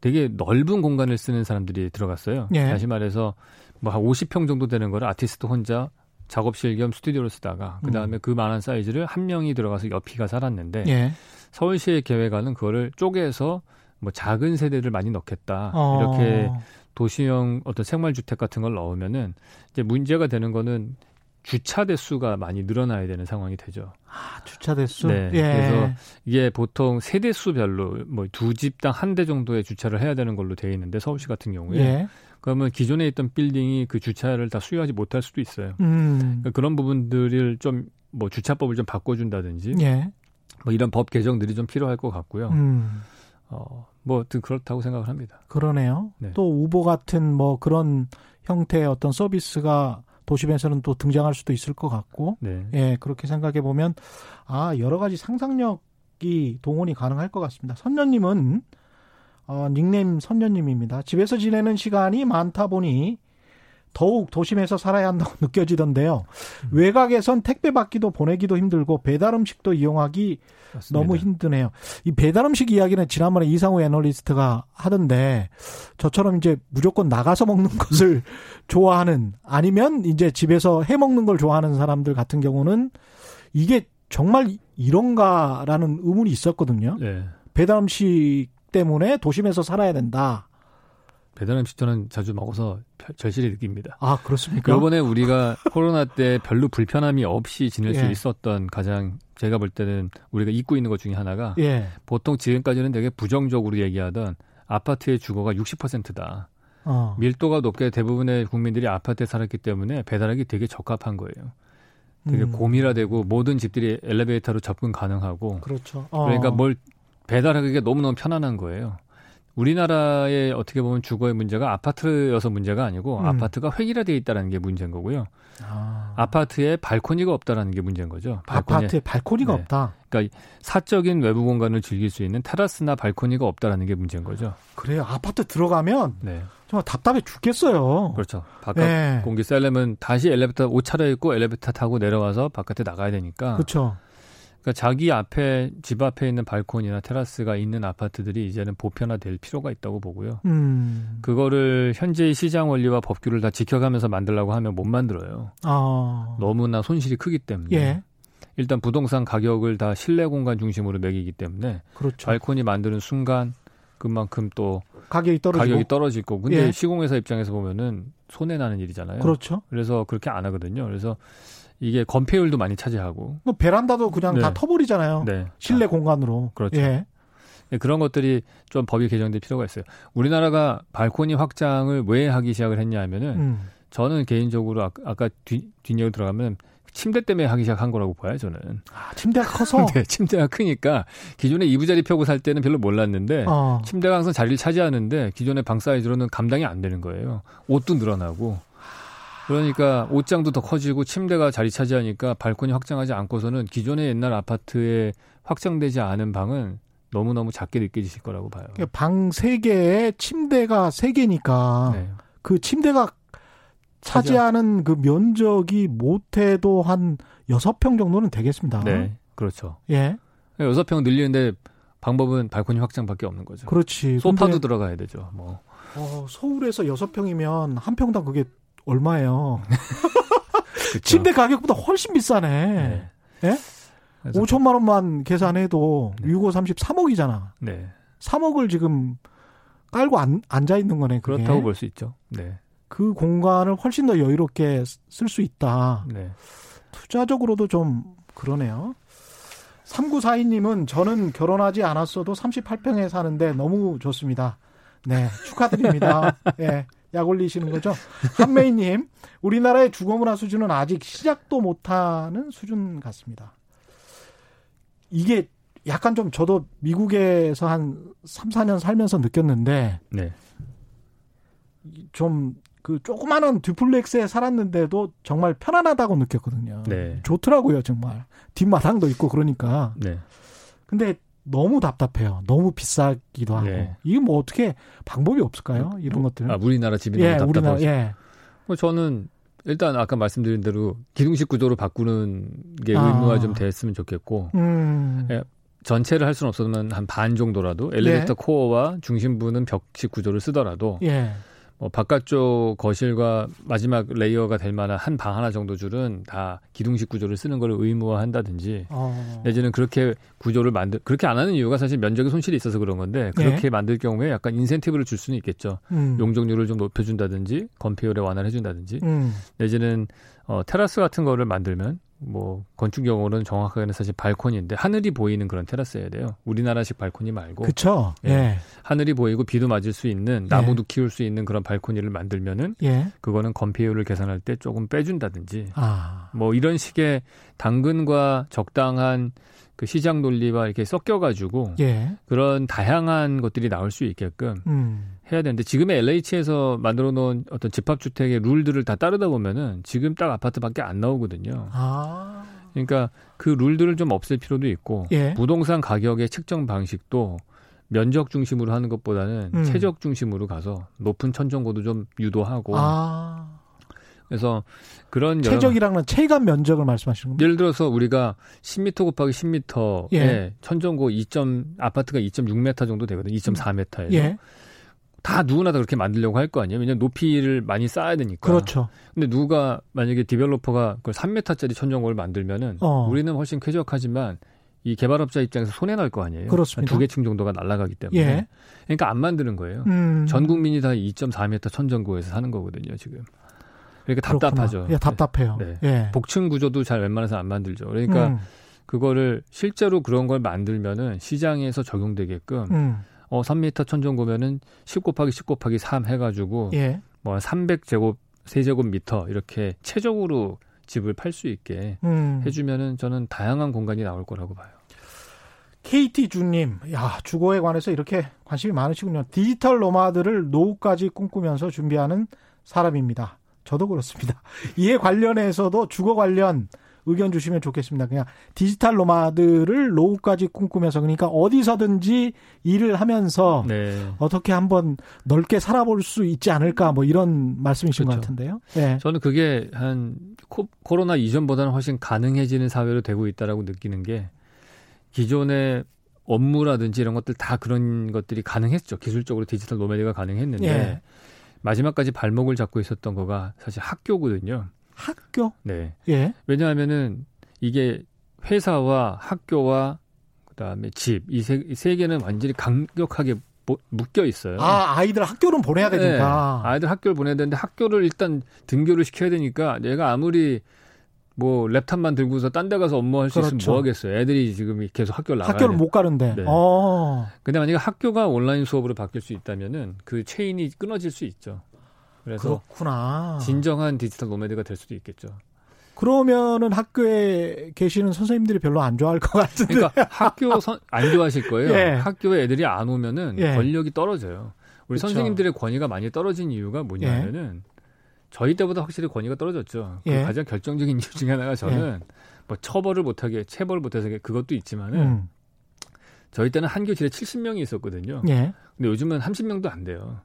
되게 넓은 공간을 쓰는 사람들이 들어갔어요. 예. 다시 말해서 뭐 한 50평 정도 되는 거를 아티스트 혼자 작업실 겸 스튜디오로 쓰다가 그 다음에 음. 그 많은 사이즈를 한 명이 들어가서 옆이가 살았는데 예. 서울시의 계획안은 그거를 쪼개서 뭐 작은 세대를 많이 넣겠다 어. 이렇게 도시형 어떤 생활주택 같은 걸 넣으면은 이제 문제가 되는 거는 주차 대수가 많이 늘어나야 되는 상황이 되죠. 아, 주차 대수? 네. 예. 그래서 이게 보통 세 대수별로 뭐 두 집당 한 대 정도의 주차를 해야 되는 걸로 되어 있는데 서울시 같은 경우에 예. 그러면 기존에 있던 빌딩이 그 주차를 다 수용하지 못할 수도 있어요. 음. 그러니까 그런 부분들을 좀 뭐 주차법을 좀 바꿔준다든지 예. 뭐 이런 법 개정들이 좀 필요할 것 같고요. 음. 어, 뭐 그렇다고 생각을 합니다. 그러네요. 네. 또 우보 같은 뭐 그런 형태의 어떤 서비스가 도심에서는 또 등장할 수도 있을 것 같고, 네. 예, 그렇게 생각해 보면 아 여러 가지 상상력이 동원이 가능할 것 같습니다. 선녀님은 어, 닉네임 선녀님입니다. 집에서 지내는 시간이 많다 보니 더욱 도심에서 살아야 한다고 느껴지던데요. 음. 외곽에선 택배 받기도 보내기도 힘들고 배달 음식도 이용하기 맞습니다. 너무 힘드네요. 이 배달 음식 이야기는 지난번에 이상우 애널리스트가 하던데 저처럼 이제 무조건 나가서 먹는 것을 좋아하는 아니면 이제 집에서 해 먹는 걸 좋아하는 사람들 같은 경우는 이게 정말 이런가라는 의문이 있었거든요. 네. 배달 음식 때문에 도심에서 살아야 된다. 배달 음식 저는 자주 먹어서 절실히 느낍니다. 아 그렇습니까? 이번에 우리가 코로나 때 별로 불편함이 없이 지낼 예. 수 있었던 가장 제가 볼 때는 우리가 잊고 있는 것 중에 하나가 예. 보통 지금까지는 되게 부정적으로 얘기하던 아파트의 주거가 60%다. 어. 밀도가 높게 대부분의 국민들이 아파트에 살았기 때문에 배달하기 되게 적합한 거예요. 되게 음. 고밀화되고 모든 집들이 엘리베이터로 접근 가능하고 그렇죠. 어. 그러니까 뭘 배달하기가 너무너무 편안한 거예요. 우리나라의 어떻게 보면 주거의 문제가 아파트여서 문제가 아니고 음. 아파트가 획일화되어 있다는 게 문제인 거고요. 아. 파트에 발코니가 없다라는 게 문제인 거죠. 발코니. 아파트에 발코니가 네. 없다. 그러니까 사적인 외부 공간을 즐길 수 있는 테라스나 발코니가 없다라는 게 문제인 거죠. 그래요. 아파트 들어가면 네. 정말 답답해 죽겠어요. 그렇죠. 바깥 네. 공기 쐬려면 다시 엘리베이터 옷 차려입고 엘리베이터 타고 내려와서 바깥에 나가야 되니까. 그렇죠. 그러니까 자기 앞에 집 앞에 있는 발코니나 테라스가 있는 아파트들이 이제는 보편화될 필요가 있다고 보고요. 음. 그거를 현재의 시장 원리와 법규를 다 지켜가면서 만들라고 하면 못 만들어요. 아. 너무나 손실이 크기 때문에. 예. 일단 부동산 가격을 다 실내 공간 중심으로 매기기 때문에 그렇죠. 발코니 만드는 순간 그만큼 또 가격이 떨어지고 가격이 떨어질 거고 근데 예. 시공회사 입장에서 보면은 손해 나는 일이잖아요. 그렇죠. 그래서 그렇게 안 하거든요. 그래서 이게 건폐율도 많이 차지하고. 뭐 베란다도 그냥 네. 다 터버리잖아요. 네. 실내 아, 공간으로. 그렇죠. 예. 네, 그런 것들이 좀 법이 개정될 필요가 있어요. 우리나라가 발코니 확장을 왜 하기 시작을 했냐 하면은 음. 저는 개인적으로 아까, 아까 뒤, 뒷얘기 들어가면 침대 때문에 하기 시작한 거라고 봐요, 저는. 아, 침대가 커서? 네, 침대가 크니까 기존에 이부자리 펴고 살 때는 별로 몰랐는데 어. 침대가 항상 자리를 차지하는데 기존의 방 사이즈로는 감당이 안 되는 거예요. 옷도 늘어나고. 그러니까 옷장도 더 커지고 침대가 자리 차지하니까 발코니 확장하지 않고서는 기존의 옛날 아파트에 확장되지 않은 방은 너무너무 작게 느껴지실 거라고 봐요. 그러니까 방 3개에 침대가 3개니까 네. 그 침대가 차지하는 그 면적이 못해도 한 6평 정도는 되겠습니다. 네. 그렇죠. 예. 6평 늘리는데 방법은 발코니 확장밖에 없는 거죠. 그렇지. 소파도 들어가야 되죠. 뭐. 어, 서울에서 6평이면 한 평당 그게 얼마예요? 침대 가격보다 훨씬 비싸네. 네. 예? 5천만 원만 계산해도 네. 6, 5, 30, 3억이잖아. 네. 3억을 지금 깔고 안, 앉아 있는 거네. 그게. 그렇다고 볼 수 있죠. 네. 그 공간을 훨씬 더 여유롭게 쓸 수 있다. 네. 투자적으로도 좀 그러네요. 3942님은 저는 결혼하지 않았어도 38평에 사는데 너무 좋습니다. 네, 축하드립니다. 예. 네, 약 올리시는 거죠. 한메이님, 우리나라의 주거문화 수준은 아직 시작도 못하는 수준 같습니다. 이게 약간 좀 저도 미국에서 한 3, 4년 살면서 느꼈는데 네. 좀 그 조그마한 듀플렉스에 살았는데도 정말 편안하다고 느꼈거든요. 네. 좋더라고요, 정말. 뒷마당도 있고 그러니까. 네. 근데 너무 답답해요. 너무 비싸기도 하고. 네. 이게 뭐 어떻게 방법이 없을까요? 이런 것들. 아, 우리나라 집이 예, 너무 답답하죠. 우리나라, 예. 뭐 저는 일단 아까 말씀드린 대로 기둥식 구조로 바꾸는 게 아. 의무화 좀 됐으면 좋겠고 음. 예, 전체를 할 수는 없었지만 한반 정도라도 엘리베이터 예. 코어와 중심부는 벽식 구조를 쓰더라도 예. 뭐 바깥쪽 거실과 마지막 layer가 될 만한 한 방 하나 정도 줄은 다 기둥식 구조를 쓰는 걸 의무화한다든지 어. 내지는 그렇게 구조를 만들 그렇게 안 하는 이유가 사실 면적의 손실이 있어서 그런 건데 그렇게 네. 만들 경우에 약간 인센티브를 줄 수는 있겠죠. 음. 용적률을 좀 높여준다든지 건폐율에 완화를 해준다든지 음. 내지는 어, 테라스 같은 거를 만들면 뭐 건축 용어로는 정확하게는 사실 발코니인데 하늘이 보이는 그런 테라스여야 돼요. 우리나라식 발코니 말고. 그렇죠. 예. 예. 하늘이 보이고 비도 맞을 수 있는 나무도 예. 키울 수 있는 그런 발코니를 만들면은 예. 그거는 건폐율을 계산할 때 조금 빼준다든지. 아. 뭐 이런 식의 당근과 적당한 그 시장 논리와 이렇게 섞여가지고 예. 그런 다양한 것들이 나올 수 있게끔 음. 해야 되는데 지금의 LH에서 만들어 놓은 어떤 집합주택의 룰들을 다 따르다 보면은 지금 딱 아파트밖에 안 나오거든요. 아. 그러니까 그 룰들을 좀 없앨 필요도 있고 예. 부동산 가격의 측정 방식도 면적 중심으로 하는 것보다는 음. 최적 중심으로 가서 높은 천정고도 좀 유도하고 아. 그래서 그런 최적이랑은 체감 면적을 말씀하시는 겁니까? 예를 들어서 우리가 10m 곱하기 10m에 예. 천정고 2. 아파트가 2.6m 정도 되거든요. 2.4m에서. 예. 다 누구나 다 그렇게 만들려고 할 거 아니에요. 왜냐면 높이를 많이 쌓아야 되니까. 그렇죠. 근데 누가 만약에 디벨로퍼가 그걸 3m짜리 천정고를 만들면은 어. 우리는 훨씬 쾌적하지만 이 개발업자 입장에서 손해 날 거 아니에요. 그렇습니다. 두 개 층 정도가 날아가기 때문에. 예. 그러니까 안 만드는 거예요. 음. 전 국민이 다 2.4m 천정고에서 사는 거거든요, 지금. 그러니까 답답하죠. 예, 답답해요. 네. 예. 복층 구조도 잘 웬만해서 안 만들죠. 그러니까 음. 그거를 실제로 그런 걸 만들면은 시장에서 적용되게끔 음. 어 3m 천정고면은 10 곱하기 10 곱하기 3 해가지고 예. 뭐 300 제곱 세제곱 미터 이렇게 최적으로 집을 팔 수 있게 음. 해주면은 저는 다양한 공간이 나올 거라고 봐요. KT 주님, 야 주거에 관해서 이렇게 관심이 많으시군요. 디지털 노마드를 노후까지 꿈꾸면서 준비하는 사람입니다. 저도 그렇습니다. 이에 관련해서도 주거 관련 의견 주시면 좋겠습니다. 그냥 디지털 노마드를 노후까지 꿈꾸면서 그러니까 어디서든지 일을 하면서 네. 어떻게 한번 넓게 살아볼 수 있지 않을까 뭐 이런 말씀이신 그렇죠. 것 같은데요. 네. 저는 그게 한 코, 로나 이전보다는 훨씬 가능해지는 사회로 되고 있다라고 느끼는 게 기존의 업무라든지 이런 것들 다 그런 것들이 가능했죠. 기술적으로 디지털 노매드가 가능했는데 예. 마지막까지 발목을 잡고 있었던 거가 사실 학교거든요. 학교? 네. 예. 왜냐하면은 이게 회사와 학교와 그다음에 집 이세 세 개는 완전히 강력하게 묶여 있어요. 아, 아이들 학교는 보내야 되니까. 네. 아이들 학교를 보내야 되는데 학교를 일단 등교를 시켜야 되니까 내가 아무리 뭐 laptop만 들고서 딴 데 가서 업무할 수 그렇죠. 있으면 뭐 하겠어요. 애들이 지금 계속 학교를 나가야 학교를 못 가는데. 네. 어. 근데 만약에 학교가 온라인 수업으로 바뀔 수 있다면은 그 체인이 끊어질 수 있죠. 그래서 그렇구나. 진정한 디지털 노매드가 될 수도 있겠죠. 그러면은 학교에 계시는 선생님들이 별로 안 좋아할 것 같은데. 그러니까 학교 선, 안 좋아하실 거예요. 예. 학교에 애들이 안 오면은 예. 권력이 떨어져요. 우리 그쵸. 선생님들의 권위가 많이 떨어진 이유가 뭐냐면은 예. 저희 때보다 확실히 권위가 떨어졌죠. 그 예. 가장 결정적인 이유 중에 하나가 저는 예. 뭐 처벌을 못하게 체벌을 못해서 그것도 있지만은 음. 저희 때는 한 교실에 70명이 있었거든요. 예. 근데 요즘은 30명도 안 돼요.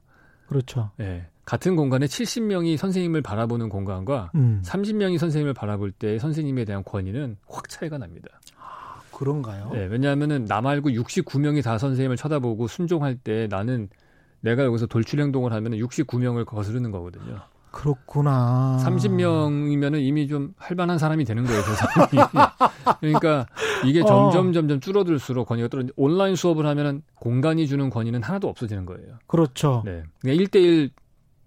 그렇죠. 예. 같은 공간에 70명이 선생님을 바라보는 공간과 음. 30명이 선생님을 바라볼 때 선생님에 대한 권위는 확 차이가 납니다. 아, 그런가요? 네, 왜냐하면은 나 말고 69명이 다 선생님을 쳐다보고 순종할 때 나는 내가 여기서 돌출 행동을 하면 69명을 거스르는 거거든요. 그렇구나. 30명이면은 이미 좀 할만한 사람이 되는 거예요, 그 사람이. 그러니까 이게 어. 점점 점점 줄어들수록 권위가 떨어지 온라인 수업을 하면은 공간이 주는 권위는 하나도 없어지는 거예요. 그렇죠. 네. 그냥 1대1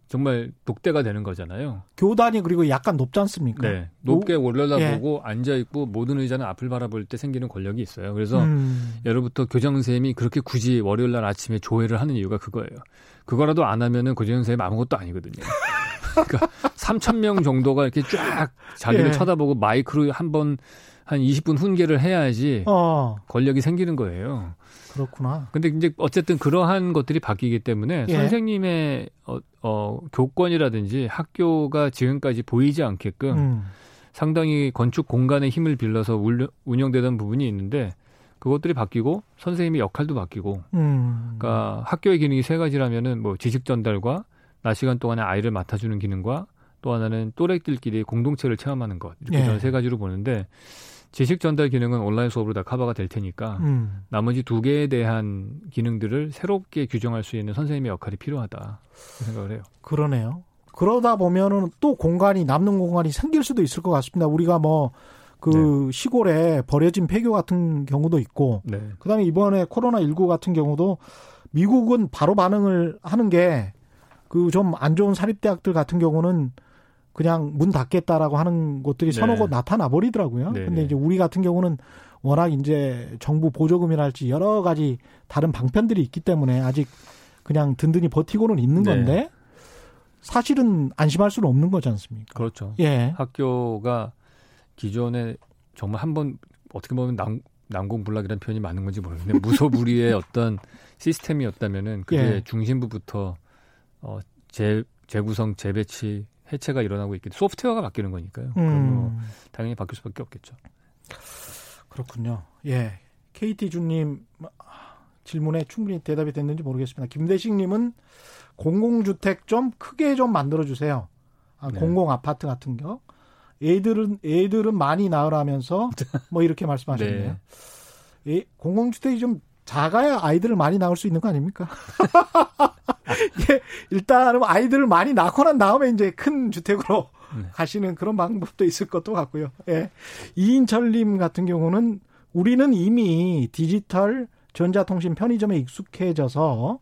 정말 독대가 되는 거잖아요. 교단이 그리고 약간 높지 않습니까? 네. 높게 올라다보고 예. 앉아 있고 모든 의자는 앞을 바라볼 때 생기는 권력이 있어요. 그래서 음. 예로부터 교장 선생님이 그렇게 굳이 월요일 날 아침에 조회를 하는 이유가 그거예요. 그거라도 안 하면은 교장 선생님 아무것도 아니거든요. 그러니까 3천 명 정도가 이렇게 쫙 자기를 예. 쳐다보고 마이크로 한번 한 20분 훈계를 해야지 어. 권력이 생기는 거예요. 그렇구나. 근데 이제 어쨌든 그러한 것들이 바뀌기 때문에 예. 선생님의 어, 어, 교권이라든지 학교가 지금까지 보이지 않게끔 음. 상당히 건축 공간의 힘을 빌려서 운영되던 부분이 있는데 그것들이 바뀌고 선생님의 역할도 바뀌고 음. 그러니까 학교의 기능이 세 가지라면은 뭐 지식 전달과 낮 시간 동안에 아이를 맡아주는 기능과 또 하나는 또래들끼리 공동체를 체험하는 것 이렇게 예. 저는 세 가지로 보는데 지식 전달 기능은 온라인 수업으로 다 커버가 될 테니까 음. 나머지 두 개에 대한 기능들을 새롭게 규정할 수 있는 선생님의 역할이 필요하다 생각을 해요. 그러네요. 그러다 보면은 또 공간이 남는 공간이 생길 수도 있을 것 같습니다. 우리가 뭐그 네. 시골에 버려진 폐교 같은 경우도 있고 네. 그다음에 이번에 코로나 19 같은 경우도 미국은 바로 반응을 하는 게 그 좀 안 좋은 사립대학들 같은 경우는 그냥 문 닫겠다라고 하는 곳들이 네. 서너 곳 나타나 버리더라고요. 네. 근데 네. 이제 우리 같은 경우는 워낙 이제 정부 보조금이랄지 여러 가지 다른 방편들이 있기 때문에 아직 그냥 든든히 버티고는 있는 네. 건데 사실은 안심할 수는 없는 거지 않습니까? 그렇죠. 예. 학교가 기존에 정말 한번 어떻게 보면 난, 난공불락이라는 표현이 맞는 건지 모르겠는데 무소불위의 어떤 시스템이었다면은 그게 예. 중심부부터 어, 재, 재구성, 재배치, 해체가 일어나고 있기 때문에 소프트웨어가 바뀌는 거니까요. 음. 그럼 뭐 당연히 바뀔 수밖에 없겠죠. 그렇군요. 예. KT 주님 질문에 충분히 대답이 됐는지 모르겠습니다. 김대식님은 공공주택 좀 크게 좀 만들어 주세요. 아, 네. 공공 아파트 같은 거. 애들은 애들은 많이 낳으라면서 뭐 이렇게 말씀하셨네요. 네. 예, 공공주택이 좀 작아야 아이들을 많이 낳을 수 있는 거 아닙니까? 예, 일단은 아이들을 많이 낳고 난 다음에 이제 큰 주택으로 네. 가시는 그런 방법도 있을 것도 같고요. 예. 이인철님 같은 경우는 우리는 이미 디지털 전자통신 편의점에 익숙해져서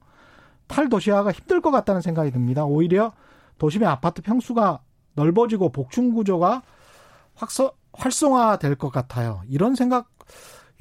탈도시화가 힘들 것 같다는 생각이 듭니다. 오히려 도심의 아파트 평수가 넓어지고 복층 구조가 확서, 활성화될 것 같아요. 이런 생각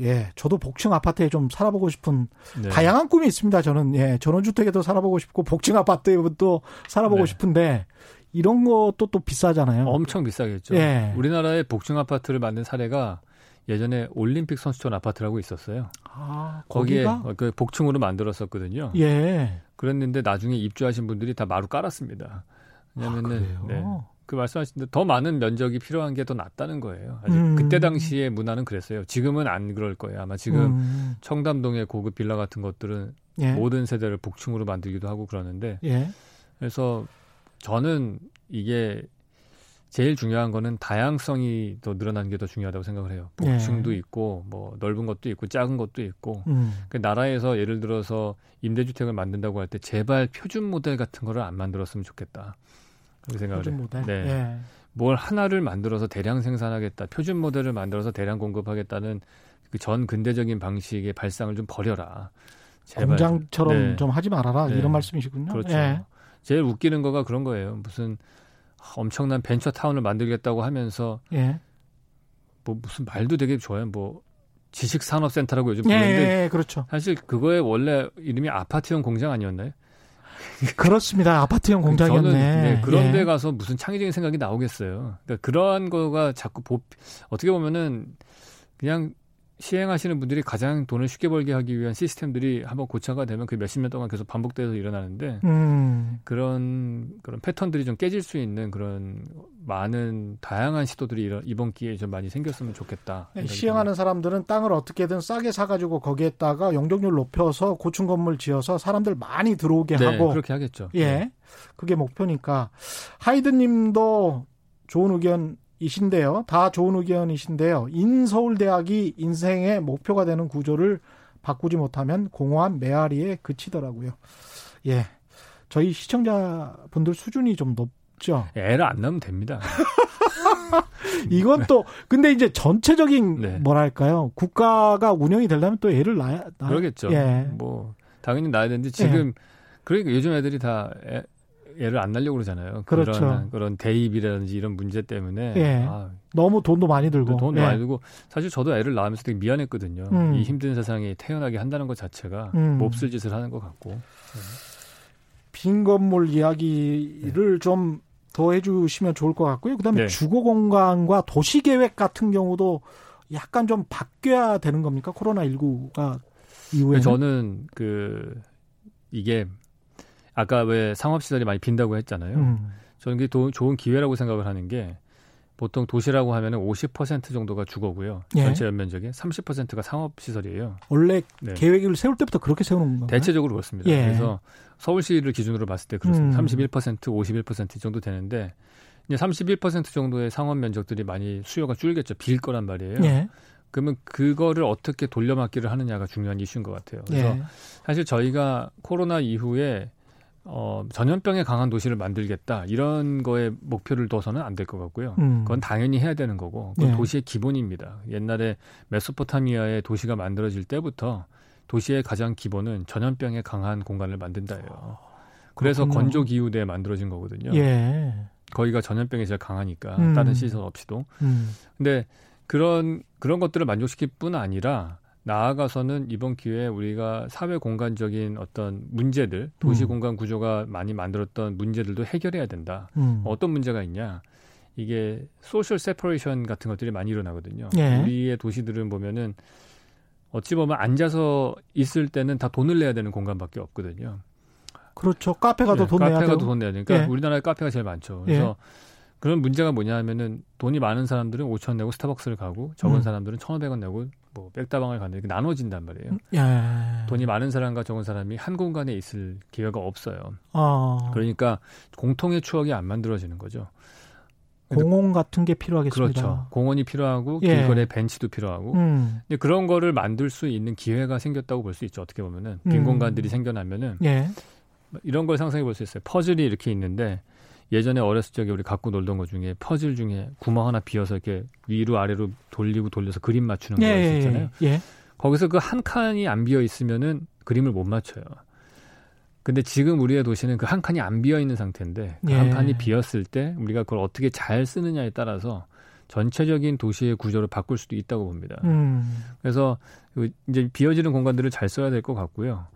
예, 저도 복층 아파트에 좀 살아보고 싶은 네. 다양한 꿈이 있습니다. 저는 예, 전원주택에도 살아보고 싶고 복층 아파트에도 살아보고 네. 싶은데 이런 것도 또 비싸잖아요. 엄청 비싸겠죠. 예. 우리나라의 복층 아파트를 만든 사례가 예전에 올림픽 선수촌 아파트라고 있었어요. 아, 거기에 그 복층으로 만들었었거든요. 예. 그랬는데 나중에 입주하신 분들이 다 마루 깔았습니다. 왜냐면은 아, 네. 그 말씀하신 더 많은 면적이 필요한 게 더 낫다는 거예요. 아직 음. 그때 당시에 문화는 그랬어요. 지금은 안 그럴 거예요. 아마 지금 음. 청담동의 고급 빌라 같은 것들은 예. 모든 세대를 복층으로 만들기도 하고 그러는데 예. 그래서 저는 이게 제일 중요한 거는 다양성이 더 늘어나는 게 더 중요하다고 생각을 해요. 복층도 예. 있고 뭐 넓은 것도 있고 작은 것도 있고 음. 그 나라에서 예를 들어서 임대주택을 만든다고 할 때 제발 표준 모델 같은 거를 안 만들었으면 좋겠다. 그렇게 생각을 해요. 모델? 네. 예. 뭘 하나를 만들어서 대량 생산하겠다, 표준 모델을 만들어서 대량 공급하겠다는 그 전 근대적인 방식의 발상을 좀 버려라. 제발. 공장처럼 네. 좀 하지 말아라 네. 이런 말씀이시군요. 그렇죠. 예. 제일 웃기는 거가 그런 거예요. 무슨 엄청난 벤처 타운을 만들겠다고 하면서 예. 뭐 무슨 말도 되게 좋아요. 뭐 지식산업센터라고 요즘 예, 부르는데 예, 예, 그렇죠. 사실 그거의 원래 이름이 아파트형 공장 아니었나요? 그렇습니다. 아파트형 공장이었네. 저는 네, 그런 데 가서 무슨 창의적인 생각이 나오겠어요. 그러니까 그러한 거가 자꾸 보, 어떻게 보면은 그냥 시행하시는 분들이 가장 돈을 쉽게 벌게 하기 위한 시스템들이 한번 고착화 되면 그 몇십 년 동안 계속 반복돼서 일어나는데 음. 그런 그런 패턴들이 좀 깨질 수 있는 그런 많은 다양한 시도들이 이번 기회에 좀 많이 생겼으면 좋겠다. 네, 시행하는 사람들은 땅을 어떻게든 싸게 사가지고 거기에다가 용적률 높여서 고층 건물 지어서 사람들 많이 들어오게 네, 하고 그렇게 하겠죠. 예, 네. 그게 목표니까 하이드님도 좋은 의견 이신데요. 다 좋은 의견이신데요. 인서울대학이 인생의 목표가 되는 구조를 바꾸지 못하면 공허한 메아리에 그치더라고요. 예. 저희 시청자분들 수준이 좀 높죠. 애를 안 낳으면 됩니다. 이건 또 근데 이제 전체적인 네. 뭐랄까요 국가가 운영이 되려면 또 애를 낳아야 그러겠죠. 예. 뭐 당연히 낳아야 되는데 지금 예. 그러니까 요즘 애들이 다 애, 애를 안 날려고 그러잖아요. 그렇죠. 그런, 그런 대입이라든지 이런 문제 때문에 예. 아, 너무 돈도 많이 들고 돈도 예. 많이 들고 사실 저도 애를 낳으면서 되게 미안했거든요. 음. 이 힘든 세상에 태어나게 한다는 것 자체가 음. 몹쓸 짓을 하는 것 같고 네. 빈 건물 이야기를 네. 좀더 해주시면 좋을 것 같고요. 그다음에 네. 주거 공간과 도시 계획 같은 경우도 약간 좀 바뀌어야 되는 겁니까? 코로나 19가 이후에 저는 그 이게 아까 왜 상업시설이 많이 빈다고 했잖아요. 음. 저는 그게 도, 좋은 기회라고 생각을 하는 게 보통 도시라고 하면 은 50% 정도가 주거고요. 예. 전체 연면적의 30%가 상업시설이에요. 원래 네. 계획을 세울 때부터 그렇게 세우는 건가요? 대체적으로 그렇습니다. 예. 그래서 서울시를 기준으로 봤을 때 그렇습니다. 음. 31% 51% 정도 되는데 이제 31% 정도의 상업 면적들이 많이 수요가 줄겠죠. 빌 거란 말이에요. 예. 그러면 그거를 어떻게 돌려막기를 하느냐가 중요한 이슈인 것 같아요. 그래서 예. 사실 저희가 코로나 이후에 어, 전염병에 강한 도시를 만들겠다 이런 거에 목표를 둬서는 안 될 것 같고요. 음. 그건 당연히 해야 되는 거고 그건 네. 도시의 기본입니다. 옛날에 메소포타미아의 도시가 만들어질 때부터 도시의 가장 기본은 전염병에 강한 공간을 만든다예요. 그래서. 건조 기후대에 만들어진 거거든요. 예. 거기가 전염병에 제일 강하니까 음. 다른 시설 없이도. 음. 근데 그런 그런 것들을 만족시킬 뿐 아니라 나아가서는 이번 기회에 우리가 사회 공간적인 어떤 문제들, 도시 음. 공간 구조가 많이 만들었던 문제들도 해결해야 된다. 음. 어떤 문제가 있냐? 이게 social separation 같은 것들이 많이 일어나거든요. 예. 우리의 도시들은 보면은 어찌 보면 앉아서 있을 때는 다 돈을 내야 되는 공간밖에 없거든요. 그렇죠. 카페 가도 네, 돈 내야 되고. 카페 가도 돈 내야 되니까 예. 우리나라에 카페가 제일 많죠. 그래서 예. 그런 문제가 뭐냐 하면은 돈이 많은 사람들은 5천 내고 스타벅스를 가고 적은 음. 사람들은 1,500원 내고 뭐 백다방을 가는데 나눠진단 말이에요. 야. 돈이 많은 사람과 적은 사람이 한 공간에 있을 기회가 없어요. 아. 그러니까 공통의 추억이 안 만들어지는 거죠. 공원 같은 게 필요하겠습니다. 그렇죠. 공원이 필요하고 예. 길거리에 벤치도 필요하고. 음. 근데 그런 거를 만들 수 있는 기회가 생겼다고 볼 수 있죠. 어떻게 보면은 빈 음. 공간들이 생겨나면은 예. 이런 걸 상상해 볼 수 있어요. 퍼즐이 이렇게 있는데 예전에 어렸을 적에 우리 갖고 놀던 것 중에 퍼즐 중에 구멍 하나 비어서 이렇게 위로 아래로 돌리고 돌려서 그림 맞추는 거 예, 있었잖아요. 예, 예. 거기서 그 한 칸이 안 비어 있으면은 그림을 못 맞춰요. 근데 지금 우리의 도시는 그 한 칸이 안 비어 있는 상태인데 그한 예. 칸이 비었을 때 우리가 그걸 어떻게 잘 쓰느냐에 따라서 전체적인 도시의 구조를 바꿀 수도 있다고 봅니다. 음. 그래서 이제 비어지는 공간들을 잘 써야 될 것 같고요.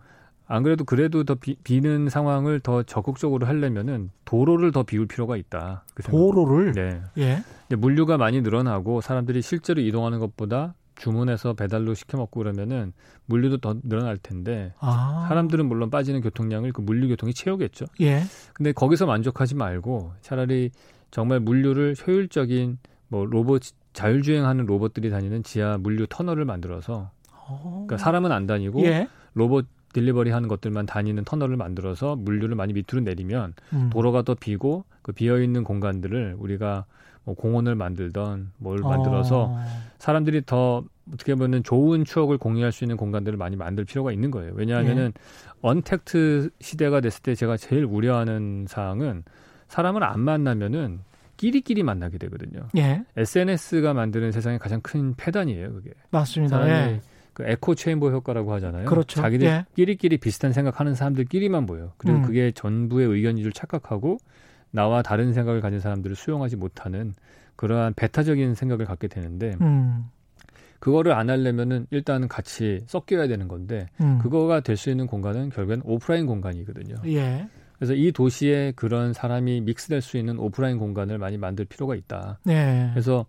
안 그래도 그래도 더 비, 비는 상황을 더 적극적으로 하려면은 도로를 더 비울 필요가 있다. 그 도로를 네. 예. 물류가 많이 늘어나고 사람들이 실제로 이동하는 것보다 주문해서 배달로 시켜 먹고 그러면은 물류도 더 늘어날 텐데 아. 사람들은 물론 빠지는 교통량을 그 물류 교통이 채우겠죠. 예. 근데 거기서 만족하지 말고 차라리 정말 물류를 효율적인 뭐 로봇 자율주행하는 로봇들이 다니는 지하 물류 터널을 만들어서 어. 그러니까 사람은 안 다니고 예. 로봇 딜리버리 하는 것들만 다니는 터널을 만들어서 물류를 많이 밑으로 내리면 음. 도로가 더 비고 그 비어 있는 공간들을 우리가 뭐 공원을 만들던 뭘 만들어서 어. 사람들이 더 어떻게 보면 좋은 추억을 공유할 수 있는 공간들을 많이 만들 필요가 있는 거예요. 왜냐하면은 예. 언택트 시대가 됐을 때 제가 제일 우려하는 사항은 사람을 안 만나면은 끼리끼리 만나게 되거든요. 예. SNS가 만드는 세상의 가장 큰 폐단이에요, 그게. 맞습니다. 예. 그 에코 체인버 효과라고 하잖아요. 그렇죠. 자기들끼리끼리 예. 비슷한 생각하는 사람들끼리만 보여. 그리고 음. 그게 전부의 의견인 줄 착각하고 나와 다른 생각을 가진 사람들을 수용하지 못하는 그러한 배타적인 생각을 갖게 되는데 음. 그거를 안 하려면은 일단은 같이 섞여야 되는 건데 음. 그거가 될 수 있는 공간은 결국엔 오프라인 공간이거든요. 예. 그래서 이 도시에 그런 사람이 믹스될 수 있는 오프라인 공간을 많이 만들 필요가 있다. 네. 그래서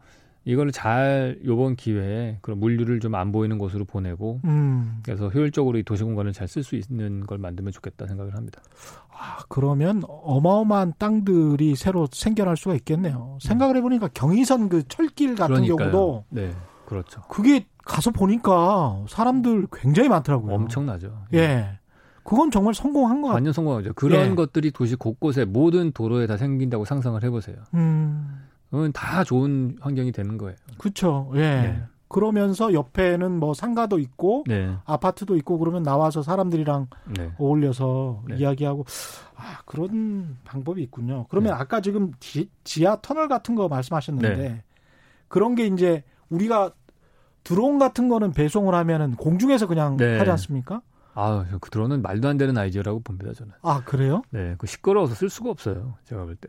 이걸 잘 요번 기회에 그런 물류를 좀 안 보이는 곳으로 보내고 음. 그래서 효율적으로 이 도시 공간을 잘 쓸 수 있는 걸 만들면 좋겠다 생각을 합니다. 아, 그러면 어마어마한 땅들이 새로 생겨날 수가 있겠네요. 생각을 해 보니까 경의선 그 철길 같은 그러니까요. 경우도 네, 그렇죠. 그게 가서 보니까 사람들 굉장히 많더라고요. 엄청나죠. 예. 그건 정말 성공한 것 같아요. 완전 성공하죠. 그런 예. 것들이 도시 곳곳에 모든 도로에 다 생긴다고 상상을 해보세요. 음. 그건 다 좋은 환경이 되는 거예요. 그렇죠. 예. 네. 그러면서 옆에는 뭐 상가도 있고 네. 아파트도 있고 그러면 나와서 사람들이랑 네. 어울려서 네. 이야기하고 아 그런 방법이 있군요. 그러면 네. 아까 지금 지, 지하 터널 같은 거 말씀하셨는데 네. 그런 게 이제 우리가 드론 같은 거는 배송을 하면은 공중에서 그냥 하지 않습니까? 아, 그 드론은 말도 안 되는 아이디어라고 봅니다, 저는. 아, 그래요? 네, 그 시끄러워서 쓸 수가 없어요, 제가 볼 때.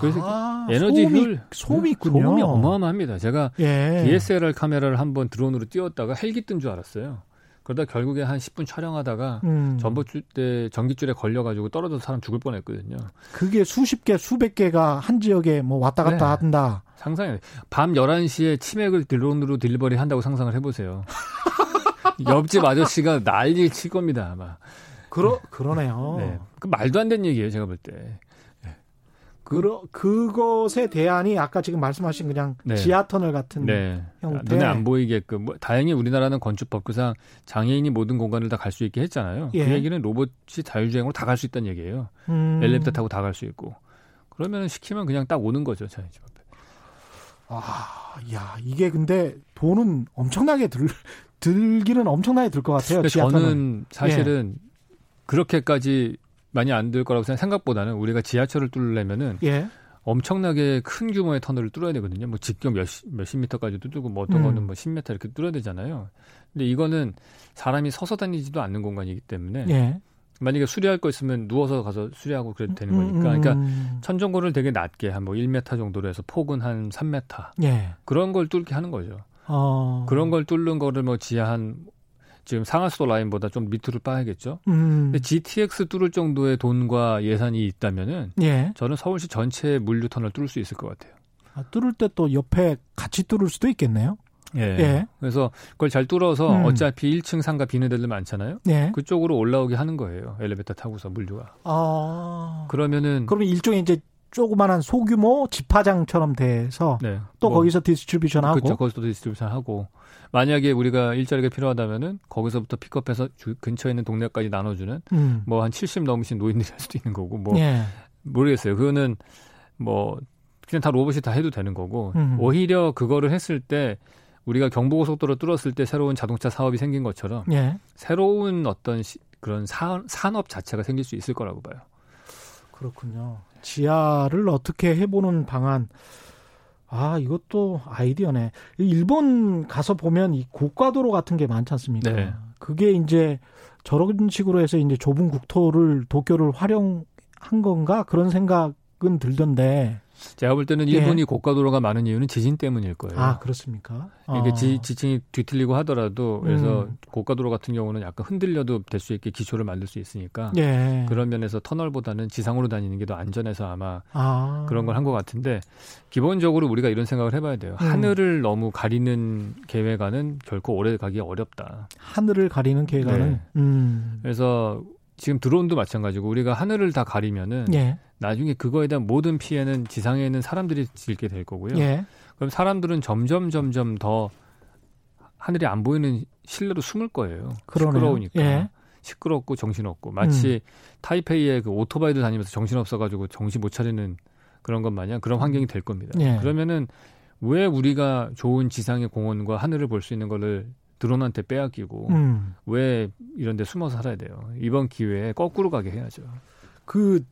그래서 아, 에너지 소음이, 효율 소음이 있군요. 소음이 어마어마합니다. 제가 예. DSLR 카메라를 한번 드론으로 띄웠다가 헬기 뜬 줄 알았어요. 그러다 결국에 한 10분 촬영하다가 음. 전봇줄 때 전기줄에 걸려가지고 떨어져서 사람 죽을 뻔했거든요. 그게 수십 개, 수백 개가 한 지역에 뭐 왔다 갔다 네. 한다. 상상해. 밤 11시에 치맥을 드론으로 딜리버리 한다고 상상을 해보세요. 옆집 아저씨가 난리 칠 겁니다, 아마. 그러, 그러네요. 네. 그 말도 안 되는 얘기예요, 제가 볼 때. 그러, 그것의 대안이 아까 지금 말씀하신 그냥 네. 지하 터널 같은 네. 형태. 눈에 안 보이게끔. 뭐, 다행히 우리나라는 건축법규상 장애인이 모든 공간을 다 갈 수 있게 했잖아요. 그 예. 그 얘기는 로봇이 자율주행으로 다 갈 수 있다는 얘기예요. 음. 엘리베이터 타고 다 갈 수 있고. 그러면 시키면 그냥 딱 오는 거죠, 저희 집 앞에. 아, 야, 이게 근데 돈은 엄청나게 들, 들기는 엄청나게 들 것 같아요. 저는 사실은 예. 그렇게까지 많이 안 들 거라고 생각, 생각보다는 우리가 지하철을 뚫으려면은 예. 엄청나게 큰 규모의 터널을 뚫어야 되거든요. 뭐 직경 몇, 몇십 미터까지도 뚫고 뭐 어떤 음. 거는 뭐 10m 이렇게 뚫어야 되잖아요. 근데 이거는 사람이 서서 다니지도 않는 공간이기 때문에 예. 만약에 수리할 거 있으면 누워서 가서 수리하고 그래도 되는 거니까. 음, 음, 그러니까 음. 천정고를 되게 낮게 한 뭐 1m 정도로 해서 폭은 한 3m. 예. 그런 걸 뚫게 하는 거죠. 어. 그런 걸 뚫는 거를 뭐 지하 한 지금 상하수도 라인보다 좀 밑으로 빠야겠죠. 음. 근데 GTX 뚫을 정도의 돈과 예산이 있다면은 예. 저는 서울시 전체 물류 터널 뚫을 수 있을 것 같아요. 아, 뚫을 때 또 옆에 같이 뚫을 수도 있겠네요. 예. 예. 그래서 그걸 잘 뚫어서 음. 어차피 1층 상가 비는 데들 많잖아요. 예. 그쪽으로 올라오게 하는 거예요. 엘리베이터 타고서 물류가. 아. 그러면은 그러면 일종의 이제 조그마한 소규모 집화장처럼 돼서 네. 또 뭐, 거기서 distribution 하고 그렇죠. 거기서 distribution 하고 만약에 우리가 일자리가 필요하다면은 거기서부터 픽업해서 주, 근처에 있는 동네까지 나눠주는 음. 뭐한 70 넘으신 노인들이 할 수도 있는 거고 뭐 예. 모르겠어요. 그거는 뭐 그냥 다 로봇이 다 해도 되는 거고 음. 오히려 그거를 했을 때 우리가 경부고속도로 뚫었을 때 새로운 자동차 사업이 생긴 것처럼 예. 새로운 어떤 시, 그런 사, 산업 자체가 생길 수 있을 거라고 봐요. 그렇군요. 지하를 어떻게 해보는 방안. 아, 이것도 아이디어네. 일본 가서 보면 이 고가도로 같은 게 많지 않습니까? 네. 그게 이제 저런 식으로 해서 이제 좁은 국토를 도쿄를 활용한 건가 그런 생각은 들던데 제가 볼 때는 일본이 예. 고가도로가 많은 이유는 지진 때문일 거예요. 아 그렇습니까? 이게 아. 지, 지층이 뒤틀리고 하더라도 그래서 음. 고가도로 같은 경우는 약간 흔들려도 될 수 있게 기초를 만들 수 있으니까 예. 그런 면에서 터널보다는 지상으로 다니는 게 더 안전해서 아마 아. 그런 걸 한 것 같은데 기본적으로 우리가 이런 생각을 해봐야 돼요. 음. 하늘을 너무 가리는 계획안은 결코 오래 가기 어렵다. 하늘을 가리는 계획안은. 네. 음. 그래서 지금 드론도 마찬가지고 우리가 하늘을 다 가리면은 예. 나중에 그거에 대한 모든 피해는 지상에 있는 사람들이 질게 될 거고요. 예. 그럼 사람들은 점점 점점 더 하늘이 안 보이는 실내로 숨을 거예요. 그러네요. 시끄러우니까. 예. 시끄럽고 정신없고 마치 음. 타이페이에 그 오토바이도 다니면서 정신없어가지고 정신 못 차리는 그런 것 마냥 그런 환경이 될 겁니다. 예. 그러면은 왜 우리가 좋은 지상의 공원과 하늘을 볼 수 있는 거를 드론한테 빼앗기고 음. 왜 이런 데 숨어서 살아야 돼요. 이번 기회에 거꾸로 가게 해야죠. 그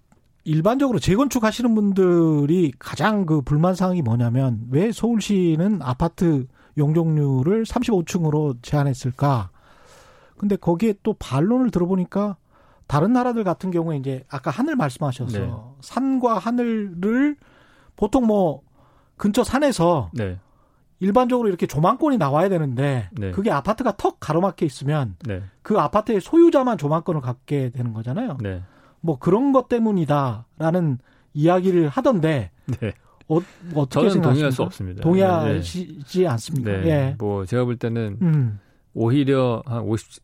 일반적으로 재건축 하시는 분들이 가장 그 불만 사항이 뭐냐면 왜 서울시는 아파트 용적률을 35층으로 제한했을까? 근데 거기에 또 반론을 들어보니까 다른 나라들 같은 경우에 이제 아까 하늘 말씀하셔서 네. 산과 하늘을 보통 뭐 근처 산에서 네. 일반적으로 이렇게 조망권이 나와야 되는데 네. 그게 아파트가 턱 가로막혀 있으면 네. 그 아파트의 소유자만 조망권을 갖게 되는 거잖아요. 네. 뭐 그런 것 때문이다라는 이야기를 하던데 네. 어, 떻게 저는 동의할 수 없습니다. 동의하시지 네. 않습니까? 네. 예. 뭐 제가 볼 때는 음. 오히려 한 50,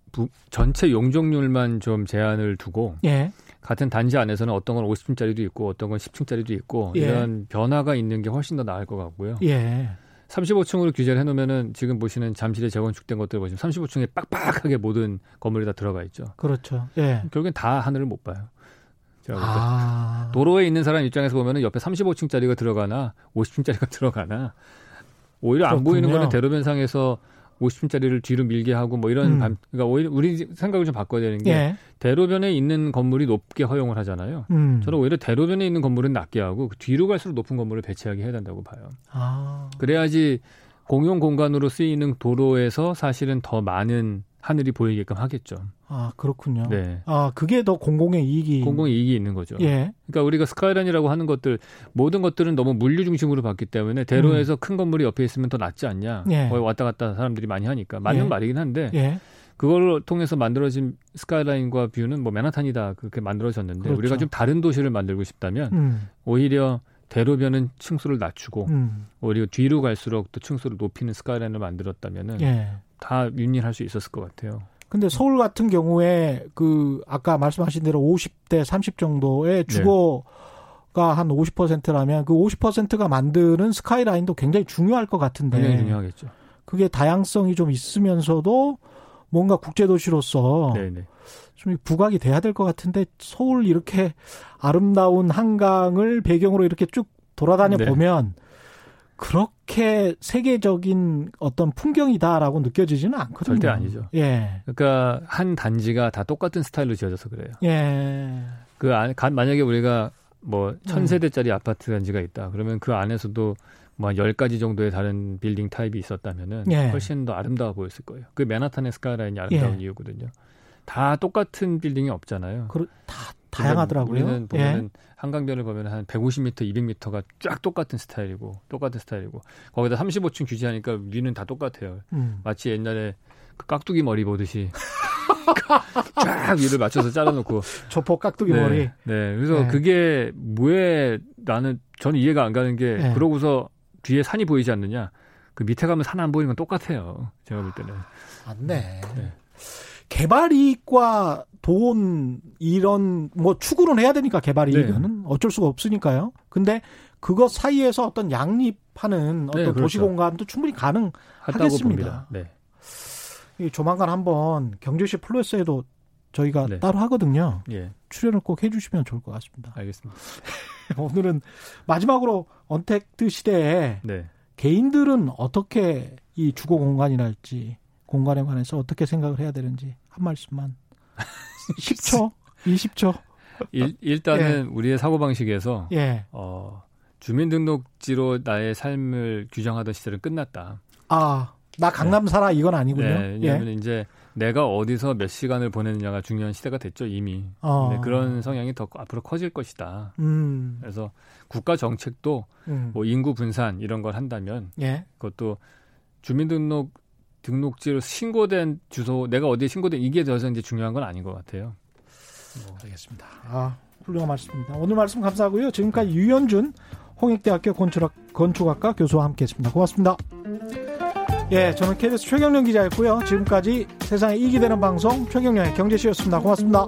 전체 용적률만 좀 제한을 두고 예. 같은 단지 안에서는 어떤 건 50층짜리도 있고 어떤 건 10층짜리도 있고 예. 이런 변화가 있는 게 훨씬 더 나을 것 같고요. 예. 35층으로 규제를 해놓으면은 지금 보시는 잠실에 재건축된 것들 보시면 35층에 빡빡하게 모든 건물이 다 들어가 있죠. 그렇죠. 예. 결국엔 다 하늘을 못 봐요. 아. 도로에 있는 사람 입장에서 보면은 옆에 35층짜리가 들어가나 50층짜리가 들어가나 오히려 그렇군요. 안 보이는 거는 대로변상에서 50층짜리를 뒤로 밀게 하고 뭐 이런 음. 반, 그러니까 오히려 우리 생각을 좀 바꿔야 되는 게 예. 대로변에 있는 건물이 높게 허용을 하잖아요. 음. 저는 오히려 대로변에 있는 건물은 낮게 하고 그 뒤로 갈수록 높은 건물을 배치하게 해야 된다고 봐요. 아. 그래야지 공용 공간으로 쓰이는 도로에서 사실은 더 많은 하늘이 보이게끔 하겠죠. 아 그렇군요. 네. 아 그게 더 공공의 이익이 공공의 이익이 있는 거죠. 예. 그러니까 우리가 스카이라인이라고 하는 것들 모든 것들은 너무 물류 중심으로 봤기 때문에 대로에서 음. 큰 건물이 옆에 있으면 더 낫지 않냐. 예. 거기 왔다 갔다 사람들이 많이 하니까 맞는 예. 말이긴 한데 예. 그걸 통해서 만들어진 스카이라인과 뷰는 뭐 맨하탄이다 그렇게 만들어졌는데 그렇죠. 우리가 좀 다른 도시를 만들고 싶다면 음. 오히려 대로변은 층수를 낮추고 음. 오히려 뒤로 갈수록 또 층수를 높이는 스카이라인을 만들었다면은 예. 다 윤리할 수 있었을 것 같아요. 근데 서울 같은 경우에 그 아까 말씀하신 대로 50대 30 정도의 네. 주거가 네. 한 50%라면 그 50%가 만드는 스카이라인도 굉장히 중요할 것 같은데. 굉장히 중요하겠죠. 그게 다양성이 좀 있으면서도 뭔가 국제도시로서 네네. 네. 좀 부각이 돼야 될 것 같은데 서울 이렇게 아름다운 한강을 배경으로 이렇게 쭉 돌아다녀 네. 보면 그렇게 세계적인 어떤 풍경이다라고 느껴지지는 않거든요. 절대 아니죠. 예. 그러니까 한 단지가 다 똑같은 스타일로 지어져서 그래요. 예. 그 안, 만약에 우리가 뭐 천세대짜리 음. 아파트 단지가 있다. 그러면 그 안에서도 뭐 10가지 정도의 다른 빌딩 타입이 있었다면은 예. 훨씬 더 아름다워 보였을 거예요. 그 맨하탄의 스카이라인이 아름다운 예. 이유거든요. 다 똑같은 빌딩이 없잖아요. 그, 다 다양하더라고요. 우리는 보면은 예. 한강변을 보면 한 150m, 200m가 쫙 똑같은 스타일이고 똑같은 스타일이고 거기다 35층 규제하니까 위는 다 똑같아요. 음. 마치 옛날에 그 깍두기 머리 보듯이 쫙 위를 맞춰서 잘라놓고 조폭 깍두기 네, 머리. 네, 그래서 네. 그게 왜 나는 저는 이해가 안 가는 게 네. 그러고서 뒤에 산이 보이지 않느냐? 그 밑에 가면 산 안 보이는 건 똑같아요. 제가 볼 때는. 맞네. 네. 개발 이익과 돈 이런 뭐 추구는 해야 되니까 개발 네. 이익은 네. 어쩔 수가 없으니까요. 근데 그것 사이에서 어떤 양립하는 어떤 네, 그렇죠. 도시 공간도 충분히 가능하겠습니다. 네. 조만간 한번 경제시 플러스에도 저희가 네. 따로 하거든요. 예. 출연을 꼭 해주시면 좋을 것 같습니다. 알겠습니다. 오늘은 마지막으로 언택트 시대에 네. 개인들은 어떻게 이 주거 공간이랄지 공간에 관해서 어떻게 생각을 해야 되는지 한 말씀만 10초, 20초. 일, 일단은 예. 우리의 사고 방식에서 예. 어, 주민등록지로 나의 삶을 규정하던 시절은 끝났다. 아, 나 강남 네. 살아 이건 아니군요. 네, 왜냐하면 예. 이제 내가 어디서 몇 시간을 보내느냐가 중요한 시대가 됐죠 이미. 어. 그런 성향이 더 앞으로 커질 것이다. 음. 그래서 국가 정책도 음. 뭐 인구 분산 이런 걸 한다면 예. 그것도 주민등록 등록지로 신고된 주소, 내가 어디에 신고된 이게 더 이제 중요한 건 아닌 것 같아요. 뭐. 알겠습니다. 아, 훌륭한 말씀입니다. 오늘 말씀 감사하고요. 지금까지 유현준 홍익대학교 건축학, 건축학과 교수와 함께했습니다. 고맙습니다. 예, 저는 KBS 최경련 기자였고요. 지금까지 세상에 이익이 되는 방송 최경련의 경제쇼였습니다. 고맙습니다.